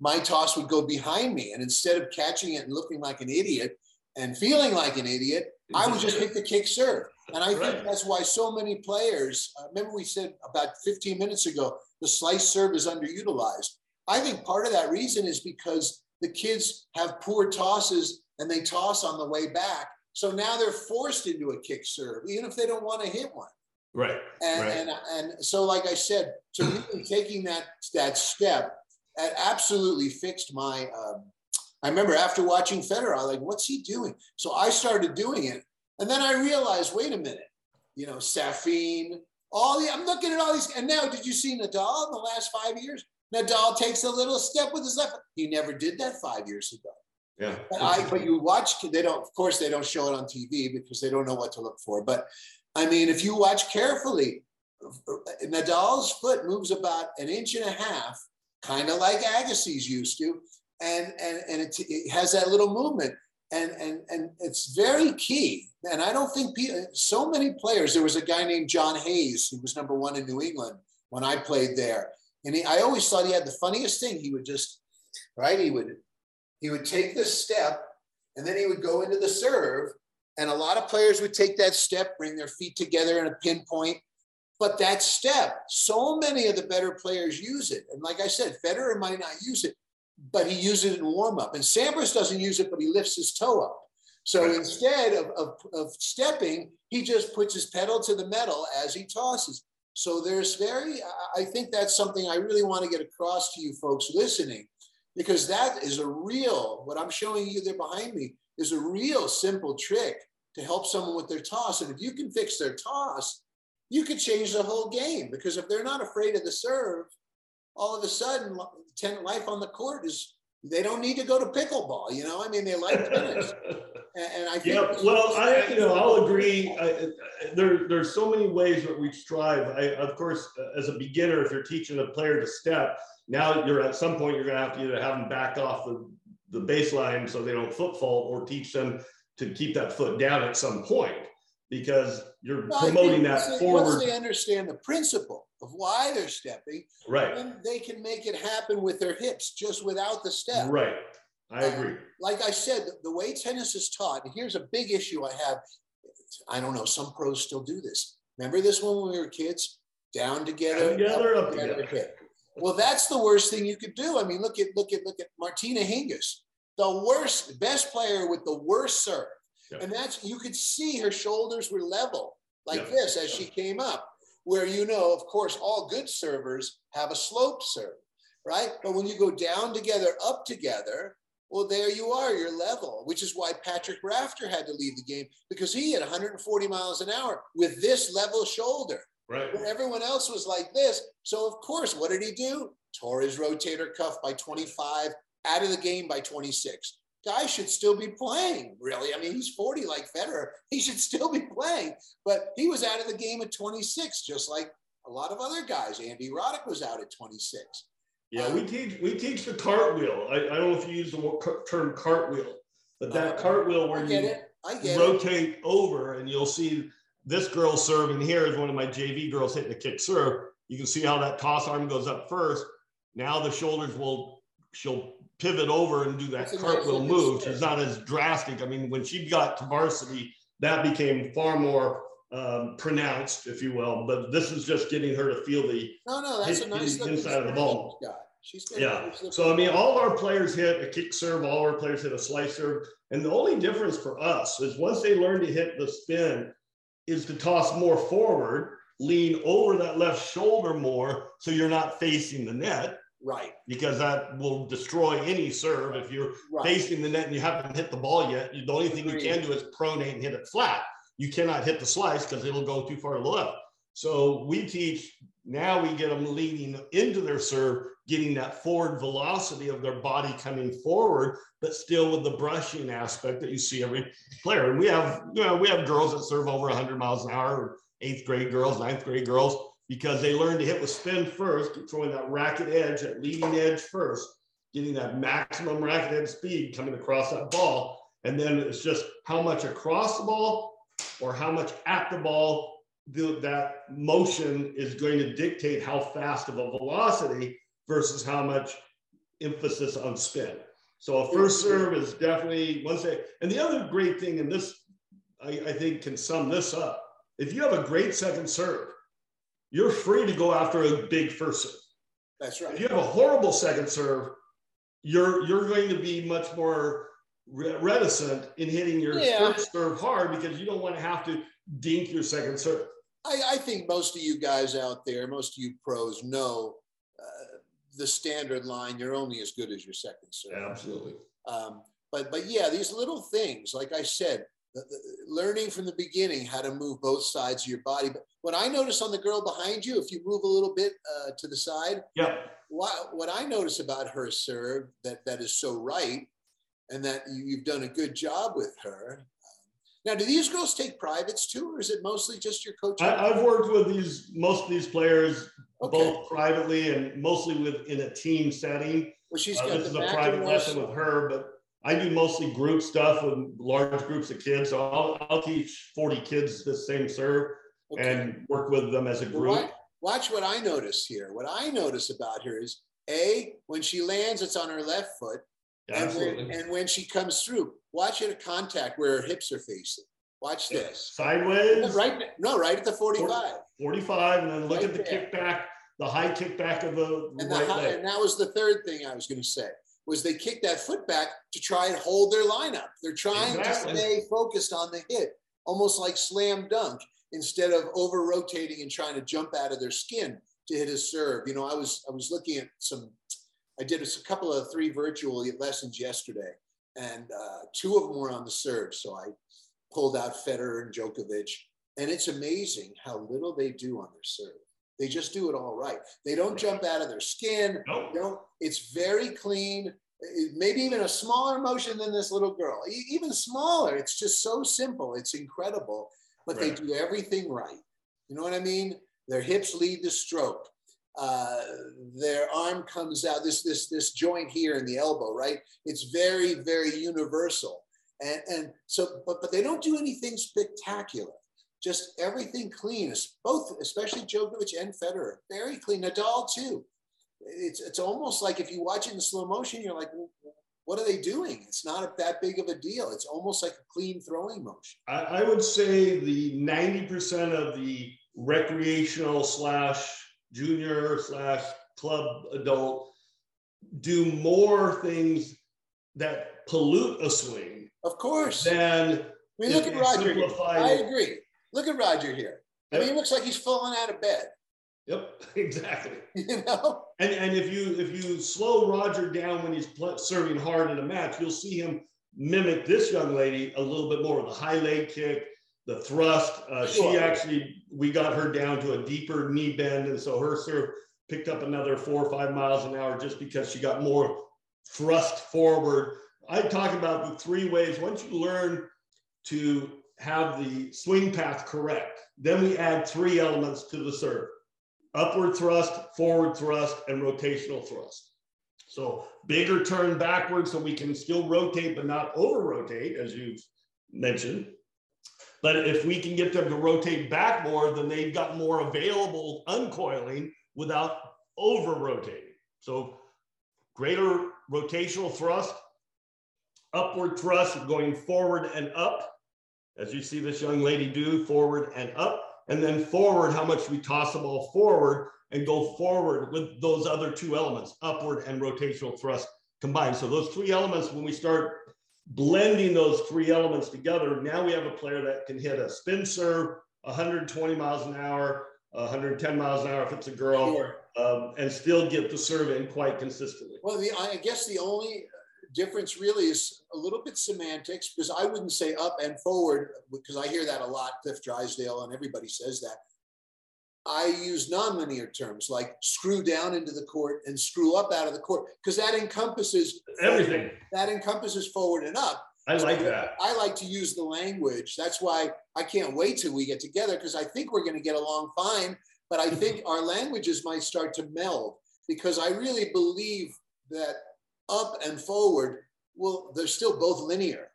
my toss would go behind me, and instead of catching it and looking like an idiot and feeling like an idiot, I would just hit the kick serve. And I right. think that's why so many players. Uh, remember, we said about 15 minutes ago the slice serve is underutilized. I think part of that reason is because the kids have poor tosses and they toss on the way back. So now they're forced into a kick serve, even if they don't want to hit one. Right. And right. and and so, like I said, so <clears throat> really taking that that step, that absolutely fixed my. Um, I remember after watching Federer, I was like, "What's he doing?" So I started doing it, and then I realized, wait a minute, you know, Safin, all the. I'm looking at all these, and now, did you see Nadal in the last five years? Nadal takes a little step with his left. He never did that five years ago. Yeah. But, I, but you watch, they don't, of course, they don't show it on TV because they don't know what to look for. But I mean, if you watch carefully, Nadal's foot moves about an inch and a half, kind of like Agassi's used to. And, and, and it, it has that little movement. And, and, and it's very key. And I don't think people, so many players, there was a guy named John Hayes, who was number one in New England when I played there and he, I always thought he had the funniest thing. He would just, right? He would, he would take this step and then he would go into the serve. And a lot of players would take that step, bring their feet together in a pinpoint. But that step, so many of the better players use it. And like I said, Federer might not use it, but he uses it in warm up. And Sampras doesn't use it, but he lifts his toe up. So instead of, of, of stepping, he just puts his pedal to the metal as he tosses. So there's very, I think that's something I really want to get across to you folks listening, because that is a real, what I'm showing you there behind me is a real simple trick to help someone with their toss. And if you can fix their toss, you could change the whole game because if they're not afraid of the serve, all of a sudden, life on the court is they don't need to go to pickleball. You know, I mean, they like tennis. <laughs> and I think. Yeah, well, I you know I'll agree. I, there there's so many ways that we strive. I, of course, uh, as a beginner, if you're teaching a player to step, now you're at some point you're going to have to either have them back off the the baseline so they don't foot fault, or teach them to keep that foot down at some point. because you're no, promoting that once forward. Once they understand the principle of why they're stepping, right, then they can make it happen with their hips just without the step. Right. I uh, agree. like I said, the, way tennis is taught, and here's a big issue I have. I don't know, some pros still do this. Remember this one when we were kids? Down together, Down together, up, up together. together. Well, that's the worst thing you could do. I mean, look at look at look at Martina Hingis, the worst, best player with the worst serve. And that's you could see her shoulders were level like this as she came up. Where you know, of course, all good servers have a slope serve, right? But when you go down together, up together, well, there you are, you're level, which is why Patrick Rafter had to leave the game because he had 140 miles an hour with this level shoulder. Right. But everyone else was like this. So, of course, what did he do? Tore his rotator cuff by 25, out of the game by 26. Guy should still be playing, really. I mean, he's 40 like Federer. <laughs> He should still be playing, but he was out of the game at 26, just like a lot of other guys. Andy Roddick was out at 26. Yeah, we teach we teach the cartwheel. I, I don't know if you use the term cartwheel, but that uh, cartwheel where you rotate it. over and you'll see this girl serving here is one of my JV girls hitting a kick serve. You can see how that toss arm goes up first. Now the shoulders will she'll pivot over and do that That's cartwheel move. She's not as drastic. I mean, when she got to varsity, that became far more um, pronounced, if you will. But this is just getting her to feel the no, no, that's hit, a nice inside of the ball. She's yeah. So I mean, all our players hit a kick serve. All our players hit a slice serve. And the only difference for us is once they learn to hit the spin, is to toss more forward, lean over that left shoulder more, so you're not facing the net. Right. Because that will destroy any serve. If you're right. facing the net and you haven't hit the ball yet, the only thing you can do is pronate and hit it flat. You cannot hit the slice because it'll go too far to the left. So we teach now we get them leaning into their serve, getting that forward velocity of their body coming forward, but still with the brushing aspect that you see every player. And we have, you know, we have girls that serve over 100 miles an hour, eighth grade girls, ninth grade girls, because they learn to hit with spin first, throwing that racket edge, that leading edge first, getting that maximum racket edge speed coming across that ball. And then it's just how much across the ball or how much at the ball the, that motion is going to dictate how fast of a velocity versus how much emphasis on spin. So a first serve is definitely one say. And the other great thing, and this I, I think can sum this up, if you have a great second serve, you're free to go after a big first serve. That's right. If you have a horrible second serve, you're you're going to be much more reticent in hitting your yeah. first serve hard because you don't want to have to dink your second serve. I, I think most of you guys out there, most of you pros know uh, the standard line. You're only as good as your second serve. Absolutely. Um, but but yeah, these little things, like I said, the, the, learning from the beginning how to move both sides of your body. But what I notice on the girl behind you, if you move a little bit uh, to the side, yeah. What, what I notice about her serve that that is so right, and that you've done a good job with her, now, do these girls take privates too, or is it mostly just your coach? I, have worked with these most of these players okay. both privately and mostly within a team setting. Well, she's uh, got this is a private lesson with her, but I do mostly group stuff with large groups of kids. So I'll, I'll teach 40 kids the same serve okay. and work with them as a group. Well, watch what I notice here. What I notice about her is A, when she lands, it's on her left foot. And when, and when, she comes through, watch it at contact where her hips are facing. Watch this. Sideways? Right, no, right at the 45. 45, and then look right at the there. kickback, the high kickback of the and right the high, leg. And that was the third thing I was going to say, was they kick that foot back to try and hold their lineup. They're trying exactly. to stay focused on the hit, almost like slam dunk, instead of over rotating and trying to jump out of their skin to hit a serve. You know, I was I was looking at some I did a couple of three virtual lessons yesterday, and uh, two of them were on the serve. So I pulled out Federer and Djokovic, and it's amazing how little they do on their serve. They just do it all right. They don't jump out of their skin. Nope. Don't. It's very clean. Maybe even a smaller motion than this little girl. Even smaller. It's just so simple. It's incredible. But right. they do everything right. You know what I mean? Their hips lead the stroke uh, their arm comes out, this, this, this joint here in the elbow, right? It's very, very universal. And, and so, but, but they don't do anything spectacular. just everything clean. Both, especially Djokovic and Federer, very clean. Nadal too. It's it's almost like if you watch it in slow motion, you're like, what are they doing? It's not that big of a deal. It's almost like a clean throwing motion. I, I would say the 90% of the recreational slash junior slash club adult do more things that pollute a swing. Of course. Than I mean, look at Roger. I agree. Look at Roger here. I mean, he looks like he's falling out of bed. Yep, <laughs> exactly. <laughs> You know, and and if you if you slow Roger down when he's serving hard in a match, you'll see him mimic this young lady a little bit more. The high leg kick, the thrust. Uh, sure. She actually we got her down to a deeper knee bend, and so her serve picked up another four or five miles an hour just because she got more thrust forward. I talk about the three ways. Once you learn to have the swing path correct, then we add three elements to the serve upward thrust, forward thrust, and rotational thrust. So bigger turn backwards so we can still rotate, but not over rotate, as you've mentioned. But if we can get them to rotate back more, then they've got more available uncoiling without over rotating. So greater rotational thrust, upward thrust going forward and up, as you see this young lady do, forward and up and then forward, how much we toss the ball forward and go forward with those other two elements, upward and rotational thrust combined. So those three elements, when we start blending those three elements together, now we have a player that can hit a spin serve 120 miles an hour, 110 miles an hour if it's a girl, sure. um, and still get the serve in quite consistently. Well, the, I guess the only difference really is a little bit semantics because I wouldn't say up and forward because I hear that a lot, Cliff Drysdale, and everybody says that. I use nonlinear terms like screw down into the court and screw up out of the court because that encompasses everything. That encompasses forward and up. I like that. I like to use the language. That's why I can't wait till we get together because I think we're going to get along fine. But I think our languages might start to meld because I really believe that up and forward, well, they're still both linear.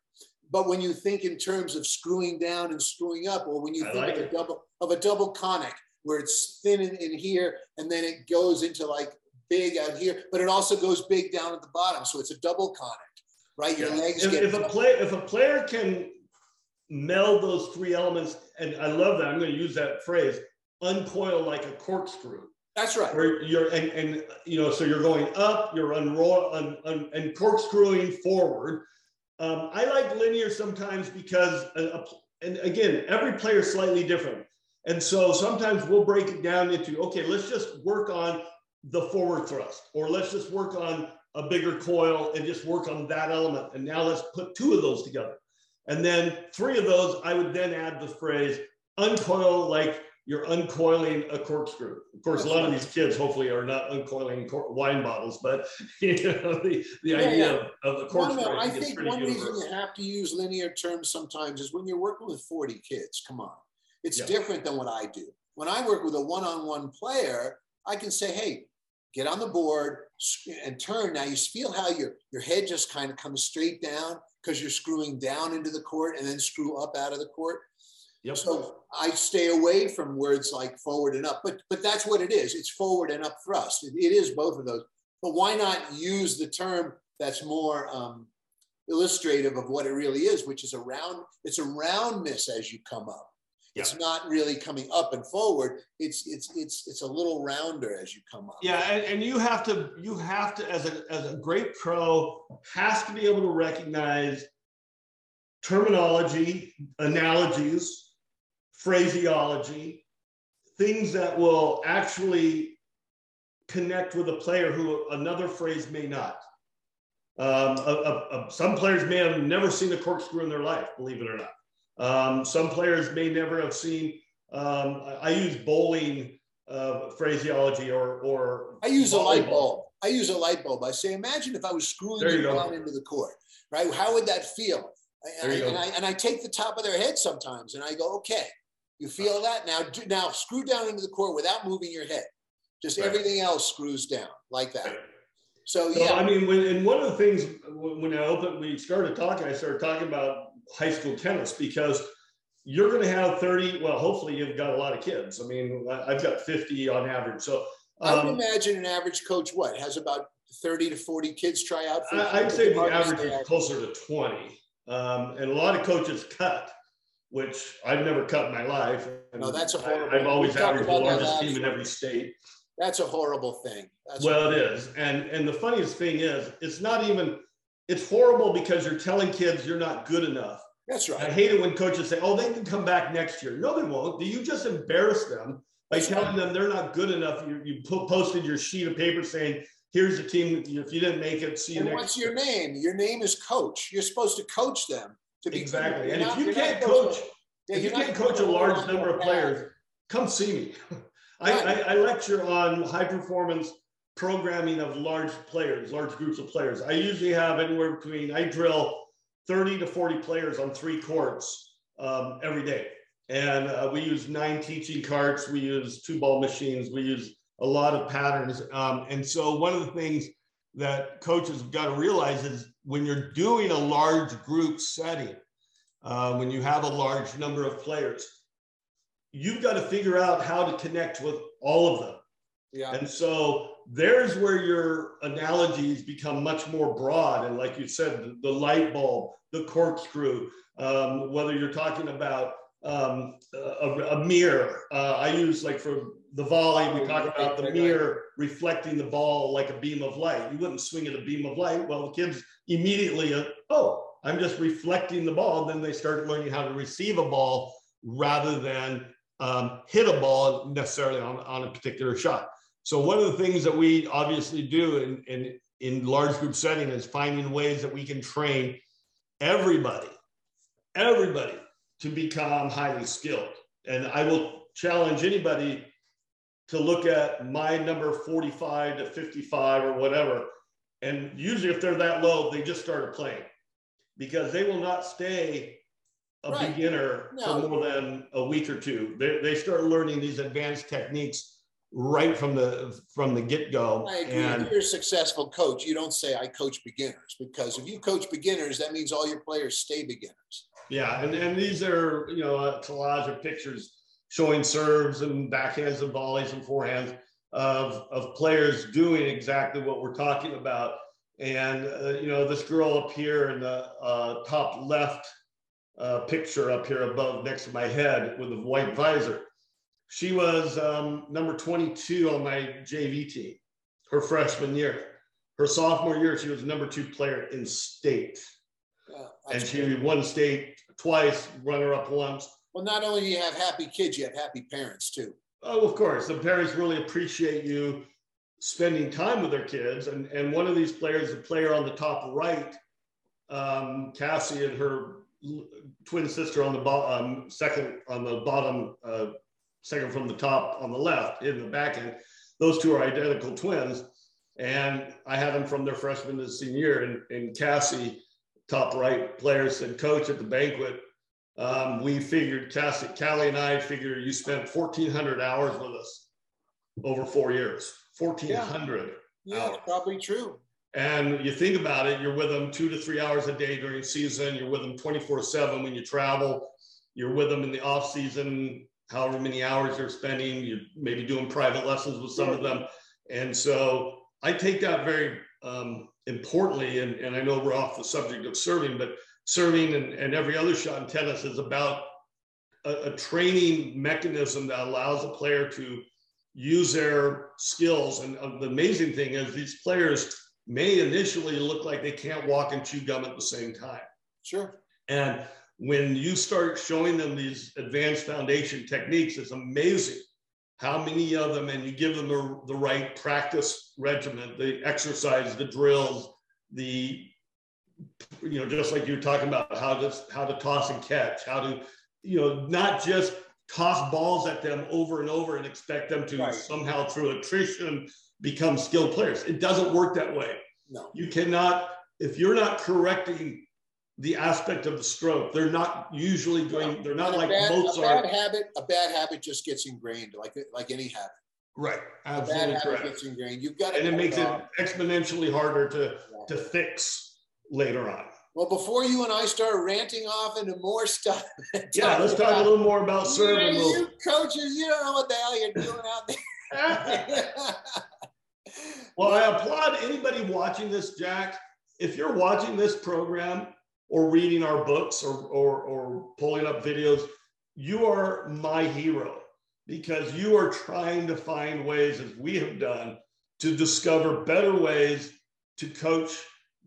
But when you think in terms of screwing down and screwing up, or when you I think like of a double of a double conic where it's thin in, in here and then it goes into like big out here, but it also goes big down at the bottom. So it's a double conic, right? Your yeah. legs if, get if a player if a player can meld those three elements, and I love that, I'm going to use that phrase, uncoil like a corkscrew. That's right. Where you're and, and you know, so you're going up, you're unroll un, un, and corkscrewing forward. Um, I like linear sometimes because, uh, and again, every player is slightly different. And so sometimes we'll break it down into okay, let's just work on the forward thrust, or let's just work on a bigger coil and just work on that element. And now let's put two of those together. And then three of those, I would then add the phrase uncoil like you're uncoiling a corkscrew. Of course, a lot of these kids hopefully are not uncoiling wine bottles, but <laughs> you know the, the yeah, idea yeah. Of, of the corkscrew. No, no, I think one universal. reason you have to use linear terms sometimes is when you're working with 40 kids. Come on, it's yeah. different than what I do. When I work with a one-on-one player, I can say, "Hey, get on the board and turn." Now you feel how your your head just kind of comes straight down because you're screwing down into the court and then screw up out of the court Yep. So I stay away from words like forward and up, but but that's what it is. It's forward and up thrust. it, it is both of those. But why not use the term that's more um, illustrative of what it really is, which is a round. It's a roundness as you come up. Yeah. It's not really coming up and forward. It's it's it's it's a little rounder as you come up. Yeah, and, and you have to you have to as a as a great pro has to be able to recognize terminology, analogies, phraseology, things that will actually connect with a player who another phrase may not. Um, a, a, a, some players may have never seen a corkscrew in their life, believe it or not. Um, some players may never have seen. Um, I use bowling uh, phraseology or or. I use volleyball. a light bulb. I use a light bulb. I say, imagine if I was screwing you down into the court, right? How would that feel? And I, and I, and I take the top of their head sometimes, and I go, okay, you feel that now? Now screw down into the core without moving your head. Just right. everything else screws down like that. So, so yeah. I mean, when and one of the things when I opened, we started talking. I started talking about high school tennis because you're going to have 30. Well, hopefully you've got a lot of kids. I mean, I've got 50 on average. So um, I would um, imagine an average coach what has about 30 to 40 kids try out. For I'd say the average is closer to 20. Um, and a lot of coaches cut, which I've never cut in my life. no, that's a horrible. I, have always averaged the largest team in every state. That's a horrible thing. That's well, it is, and and the funniest thing is, it's not even. It's horrible because you're telling kids you're not good enough. That's right. I hate it when coaches say, "Oh, they can come back next year." No, they won't. Do you just embarrass them by That's telling right. them they're not good enough? You, you posted your sheet of paper saying, "Here's the team. If you didn't make it, see you and next." What's your name? Your name is coach. You're supposed to coach them to be exactly. And if you can't coach, yeah, if you can't coach a large number of players, come see me. <laughs> I, I, I lecture on high performance programming of large players, large groups of players. I usually have anywhere between, I drill 30 to 40 players on three courts um, every day. And uh, we use nine teaching carts, we use two ball machines, we use a lot of patterns. Um, and so, one of the things that coaches have got to realize is when you're doing a large group setting, uh, when you have a large number of players, you've got to figure out how to connect with all of them. Yeah. And so there's where your analogies become much more broad. And like you said, the, light bulb, the corkscrew, um, whether you're talking about um, a, a, mirror. Uh, I use like for the volley, we talk about the mirror reflecting the ball like a beam of light. You wouldn't swing at a beam of light. Well, the kids immediately, uh, oh, I'm just reflecting the ball. Then they start learning how to receive a ball rather than um, hit a ball necessarily on, on a particular shot. So one of the things that we obviously do in, in, in large group setting is finding ways that we can train everybody, everybody to become highly skilled. And I will challenge anybody to look at my number 45 to 55 or whatever. And usually if they're that low, they just started playing because they will not stay a right. beginner no. for more than a week or two. They, they start learning these advanced techniques right from the from the get-go. I agree. And, if you're a successful coach, you don't say I coach beginners because if you coach beginners, that means all your players stay beginners. Yeah, and, and these are you know a collage of pictures showing serves and backhands and volleys and forehands of of players doing exactly what we're talking about. And uh, you know this girl up here in the uh, top left uh, picture up here above next to my head with a white visor. She was um, number 22 on my JV team her freshman year. Her sophomore year, she was number two player in state. And she great. won state twice, runner up once. Well, not only do you have happy kids, you have happy parents too. Oh, of course. The parents really appreciate you spending time with their kids. And, and one of these players, the player on the top right, um, Cassie and her twin sister on the bottom, um, second on the bottom, uh, second from the top on the left in the back end. Those two are identical twins. And I had them from their freshman to senior. And, and Cassie, top right player, said, Coach, at the banquet, um, we figured, Cassie, Callie and I figured you spent 1,400 hours with us over four years. 1,400. Yeah, yeah probably true. And you think about it, you're with them two to three hours a day during season. You're with them 24 seven when you travel. You're with them in the off season, however many hours you're spending. You're maybe doing private lessons with some of them. And so I take that very um, importantly. And, and I know we're off the subject of serving, but serving and, and every other shot in tennis is about a, a training mechanism that allows a player to use their skills. And uh, the amazing thing is these players may initially look like they can't walk and chew gum at the same time. Sure. And when you start showing them these advanced foundation techniques, it's amazing how many of them, and you give them the, the right practice regimen, the exercise, the drills, the, you know, just like you're talking about how to, how to toss and catch, how to, you know, not just toss balls at them over and over and expect them to right. somehow through attrition become skilled players. It doesn't work that way. No. You cannot, if you're not correcting the aspect of the stroke, they're not usually doing, they're not like bad, Mozart. A bad habit, a bad habit just gets ingrained, like like any habit. Right. Absolutely a bad correct. habit gets ingrained. You've got to and it makes it exponentially harder to yeah. to fix later on. Well, before you and I start ranting off into more stuff, <laughs> yeah, let's talk a little more about serving. You, you coaches, you don't know what the hell you're doing out there. <laughs> well, I applaud anybody watching this, Jack. If you're watching this program or reading our books or, or, or pulling up videos, you are my hero because you are trying to find ways, as we have done, to discover better ways to coach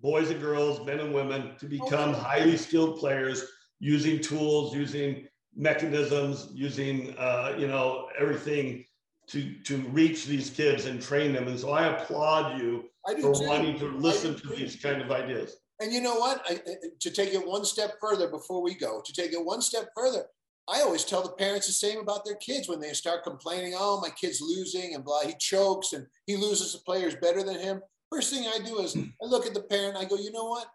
boys and girls, men and women, to become highly skilled players using tools, using mechanisms, using uh, you know everything to to reach these kids and train them. And so I applaud you I for too. wanting to listen to these kind of ideas. And you know what? I, to take it one step further before we go, to take it one step further, I always tell the parents the same about their kids when they start complaining, oh, my kid's losing and blah, he chokes and he loses the players better than him. First thing I do is hmm. I look at the parent, I go, you know what?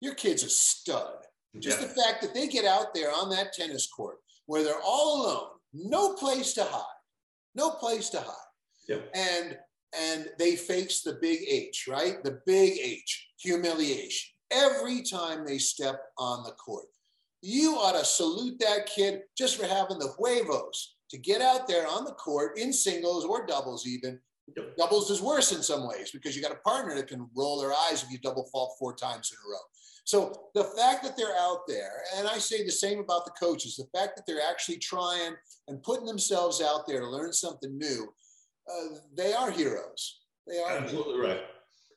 Your kid's a stud. Just yeah. the fact that they get out there on that tennis court where they're all alone, no place to hide, no place to hide. Yep. And and they face the big H, right? The big H, humiliation. Every time they step on the court. You ought to salute that kid just for having the huevos to get out there on the court in singles or doubles, even. Doubles is worse in some ways because you got a partner that can roll their eyes if you double fault four times in a row. So the fact that they're out there, and I say the same about the coaches, the fact that they're actually trying and putting themselves out there to learn something new, uh, they are heroes. They are absolutely heroes. right.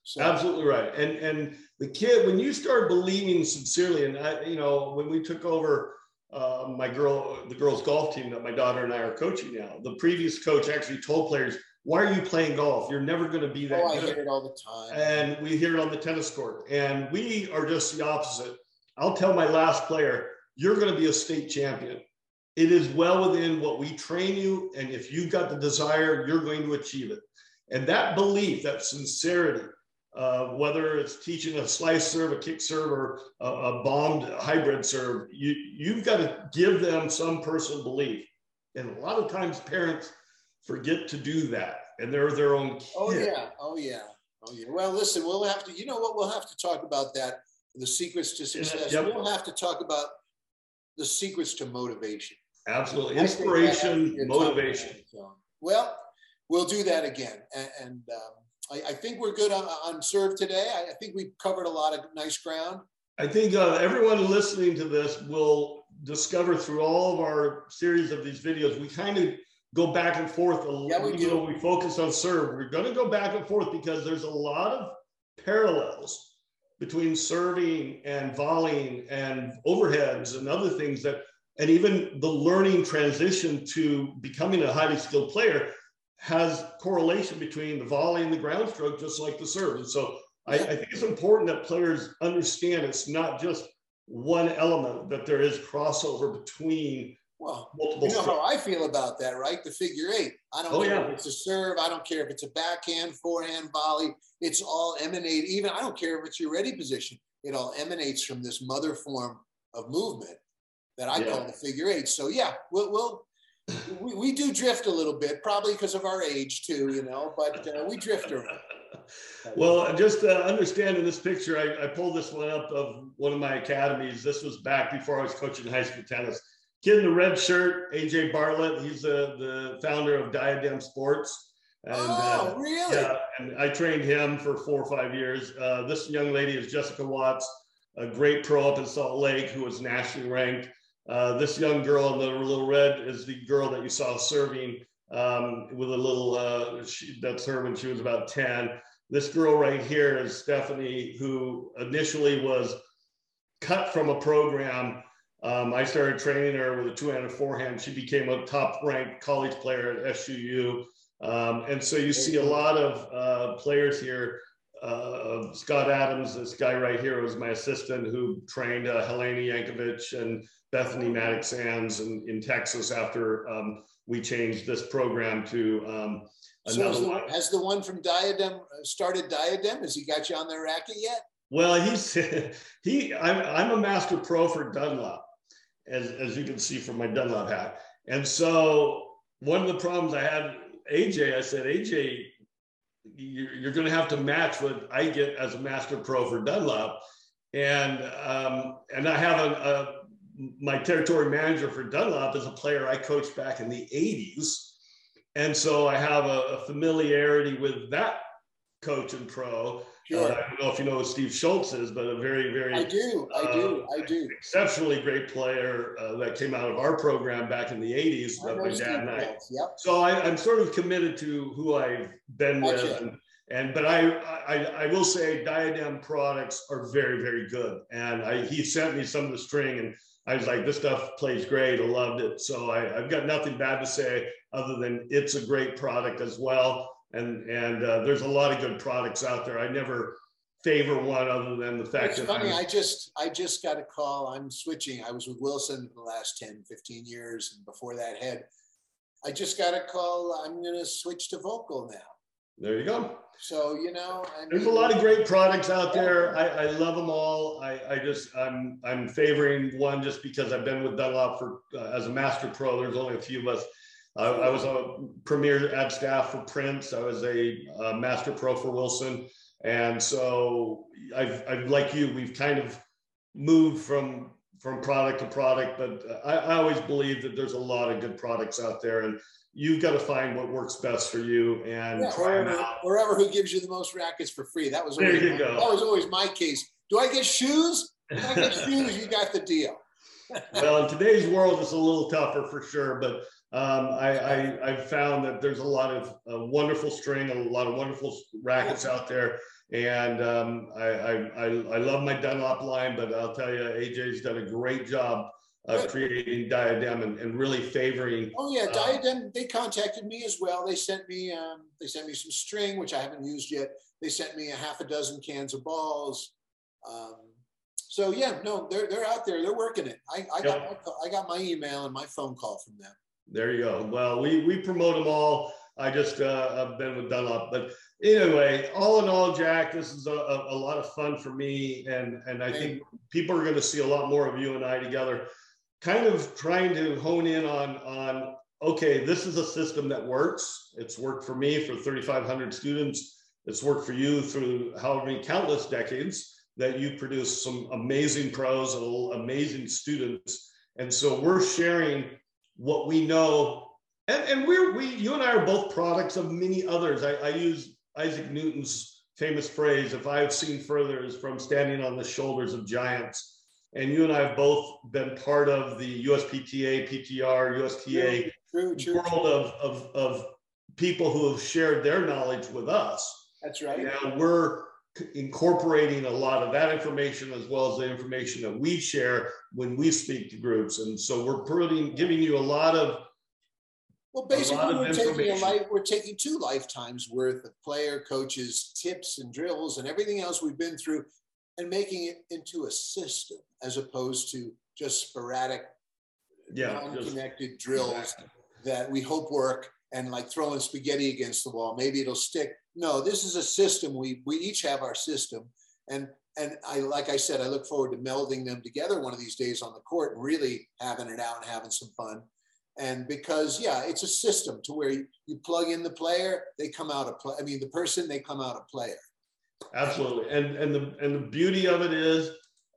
So. Absolutely right. And and the kid, when you start believing sincerely, and I, you know, when we took over uh, my girl, the girls golf team that my daughter and I are coaching now, the previous coach actually told players, "Why are you playing golf? You're never going to be that." Oh, good. I hear it all the time. And we hear it on the tennis court, and we are just the opposite. I'll tell my last player, "You're going to be a state champion." It is well within what we train you, and if you've got the desire, you're going to achieve it. And that belief, that sincerity, uh, whether it's teaching a slice serve, a kick serve, or a, a bombed hybrid serve, you, you've got to give them some personal belief. And a lot of times parents forget to do that and they're their own kid. Oh, yeah. Oh, yeah. Oh, yeah. Well, listen, we'll have to, you know what? We'll have to talk about that the secrets to success. Yep. We'll have to talk about the secrets to motivation. Absolutely. Inspiration, motivation. Well, we'll do that again. And, and um, I, I think we're good on, on serve today. I, I, think we've covered a lot of nice ground. I think uh, everyone listening to this will discover through all of our series of these videos, we kind of go back and forth. A, yeah, we, do. we focus on serve. We're going to go back and forth because there's a lot of parallels between serving and volleying and overheads and other things that, and even the learning transition to becoming a highly skilled player has correlation between the volley and the ground stroke, just like the serve. And so I, I, think it's important that players understand it's not just one element, that there is crossover between well, multiple. You know strokes. how I feel about that, right? The figure eight. I don't oh, care yeah. if it's a serve. I don't care if it's a backhand, forehand, volley. It's all emanate. Even I don't care if it's your ready position. It all emanates from this mother form of movement that I yeah. call the figure eight. So yeah, we'll, we'll we, we do drift a little bit, probably because of our age too, you know, but uh, we drift around. <laughs> Well, just uh, understanding this picture, I, I, pulled this one up of one of my academies. This was back before I was coaching high school tennis. Kid in the red shirt, AJ Bartlett. He's the, the founder of Diadem Sports. And, oh, uh, really? Yeah, and I trained him for four or five years. Uh, this young lady is Jessica Watts, a great pro up in Salt Lake who was nationally ranked. Uh, this young girl in the little red is the girl that you saw serving um, with a little, uh, she, that's her when she was about 10. This girl right here is Stephanie, who initially was cut from a program. Um, I started training her with a two-handed forehand. She became a top-ranked college player at SUU. Um, and so you see a lot of uh, players here. Uh, Scott Adams, this guy right here, was my assistant who trained uh, Jelena Jankovic and Bethanie Mattek-Sands in, in Texas after um, we changed this program to um, another so one. Has the one from Diadem uh, started Diadem? Has he got you on the racket yet? Well, he's <laughs> he. I'm, I'm a master pro for Dunlop, as as you can see from my Dunlop hat. And so one of the problems I had AJ, I said, AJ, you're, you're going to have to match what I get as a master pro for Dunlop and um, and I have a, a my territory manager for Dunlop is a player I coached back in the 80s. And so I have a, a familiarity with that coach and pro. Sure. Uh, I don't know if you know who Steve Schultz is, but a very, very I do, I do, uh, I do. Exceptionally great player uh, that came out of our program back in the 80s. I my dad and I. Yep. So I, am sort of committed to who I've been with. And, and but I, I I will say Diadem products are very, very good. And I, he sent me some of the string and I was like, this stuff plays great. I loved it. So I, have got nothing bad to say other than it's a great product as well. And and uh, there's a lot of good products out there. I never favor one other than the fact it's that funny. I'm, i just I just got a call. I'm switching. I was with Wilson for the last 10, 15 years, and before that had. I just got a call. I'm going to switch to Volkl now. There you go. So you know, I mean, there's a lot of great products out there. I, I love them all. I, I just I'm I'm favoring one just because I've been with Dunlop for uh, as a master pro. There's only a few of us. I, I was a premier ad staff for Prince. I was a, a master pro for Wilson, and so I've, I've like you. We've kind of moved from from product to product, but I, I always believe that there's a lot of good products out there, and you've got to find what works best for you and yeah, wherever, wherever, who gives you the most rackets for free. That was always, there you go. That was always my case. Do I get shoes? If I get <laughs> shoes, you got the deal. well, in today's world, it's a little tougher for sure, but um, I, I, have found that there's a lot of uh, wonderful string, a lot of wonderful rackets out there. And um, I, I, I, love my Dunlop line, but I'll tell you, AJ's done a great job uh, creating Diadem and, and, really favoring. Oh yeah, uh, Diadem. they contacted me as well. They sent me um, they sent me some string, which I haven't used yet. They sent me a half a dozen cans of balls. Um, so yeah, no, they're they're out there. They're working it. I, I got yep. I got my email and my phone call from them. There you go. Well, we we promote them all. I just uh, I've been with Dunlop, but anyway, all in all, Jack, this is a, a, a lot of fun for me, and and I think people are going to see a lot more of you and I together. Kind of trying to hone in on on okay this is a system that works. It's worked for me for 3500 students. It's worked for you through however many countless decades that you produce some amazing pros and amazing students. And so we're sharing what we know and, and we're we you and i are both products of many others I, I use isaac newton's famous phrase if i have seen further is from standing on the shoulders of giants and you and I have both been part of the USPTA, PTR, USTA true, true, world of, of, of people who have shared their knowledge with us. That's right. Now we're incorporating a lot of that information as well as the information that we share when we speak to groups. And so we're putting, giving you a lot of well, basically, we're taking a life, we're taking two lifetimes worth of player, coaches, tips, and drills, and everything else we've been through, and making it into a system as opposed to just sporadic, yeah, non-connected drills exactly. that we hope work and like throwing spaghetti against the wall. Maybe it'll stick. No, this is a system. We we each have our system, and and I like I said, I look forward to melding them together one of these days on the court and really having it out and having some fun. And because yeah, it's a system to where you, you plug in the player, they come out a play. I mean, the person they come out a player. Absolutely, and and the and the beauty of it is,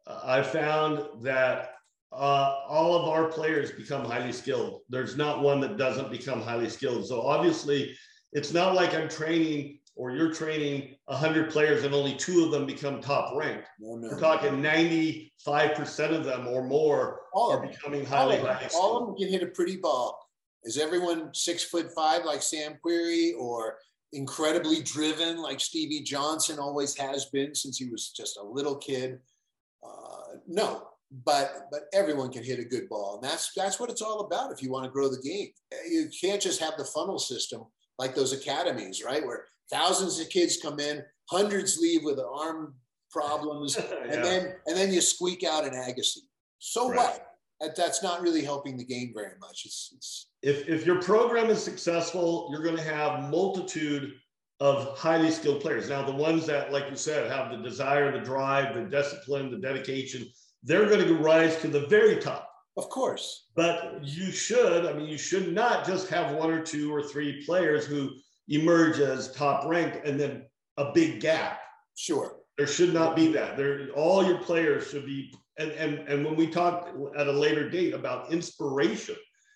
uh, I found that uh, all of our players become highly skilled. There's not one that doesn't become highly skilled. So obviously, it's not like I'm training or you're training 100 players and only two of them become top ranked. No, no. We're talking 95% of them or more all are becoming highly, all highly skilled. All of them can hit a pretty ball. Is everyone six foot five like Sam Querrey or incredibly driven like Stevie Johnson always has been since he was just a little kid. Uh, no, but but everyone can hit a good ball, and that's that's what it's all about. If you want to grow the game, you can't just have the funnel system like those academies, right? Where thousands of kids come in, hundreds leave with arm problems, <laughs> yeah. and then and then you squeak out an Agassi. So right. what? That, that's not really helping the game very much. It's, it's if, if your program is successful, you're going to have multitude of highly skilled players. Now, the ones that, like you said, have the desire, the drive, the discipline, the dedication, they're going to rise to the very top. Of course. But you should, I mean, you should not just have one or two or three players who emerge as top ranked and then a big gap. Sure. There should not be that. There, all your players should be. And and and when we talk at a later date about inspiration,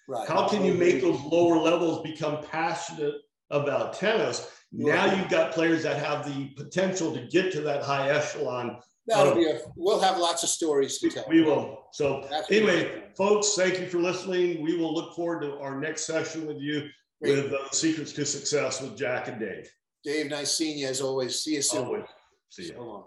Right. how can you make those lower levels become passionate about tennis? Now you've got players that have the potential to get to that high echelon. That'll be a, we'll have lots of stories to tell. We will. So Absolutely. anyway, folks, thank you for listening. We will look forward to our next session with you Great. with uh, Secrets to Success with Jack and Dave. Dave, nice seeing you as always. See you soon. Always. See you. So long.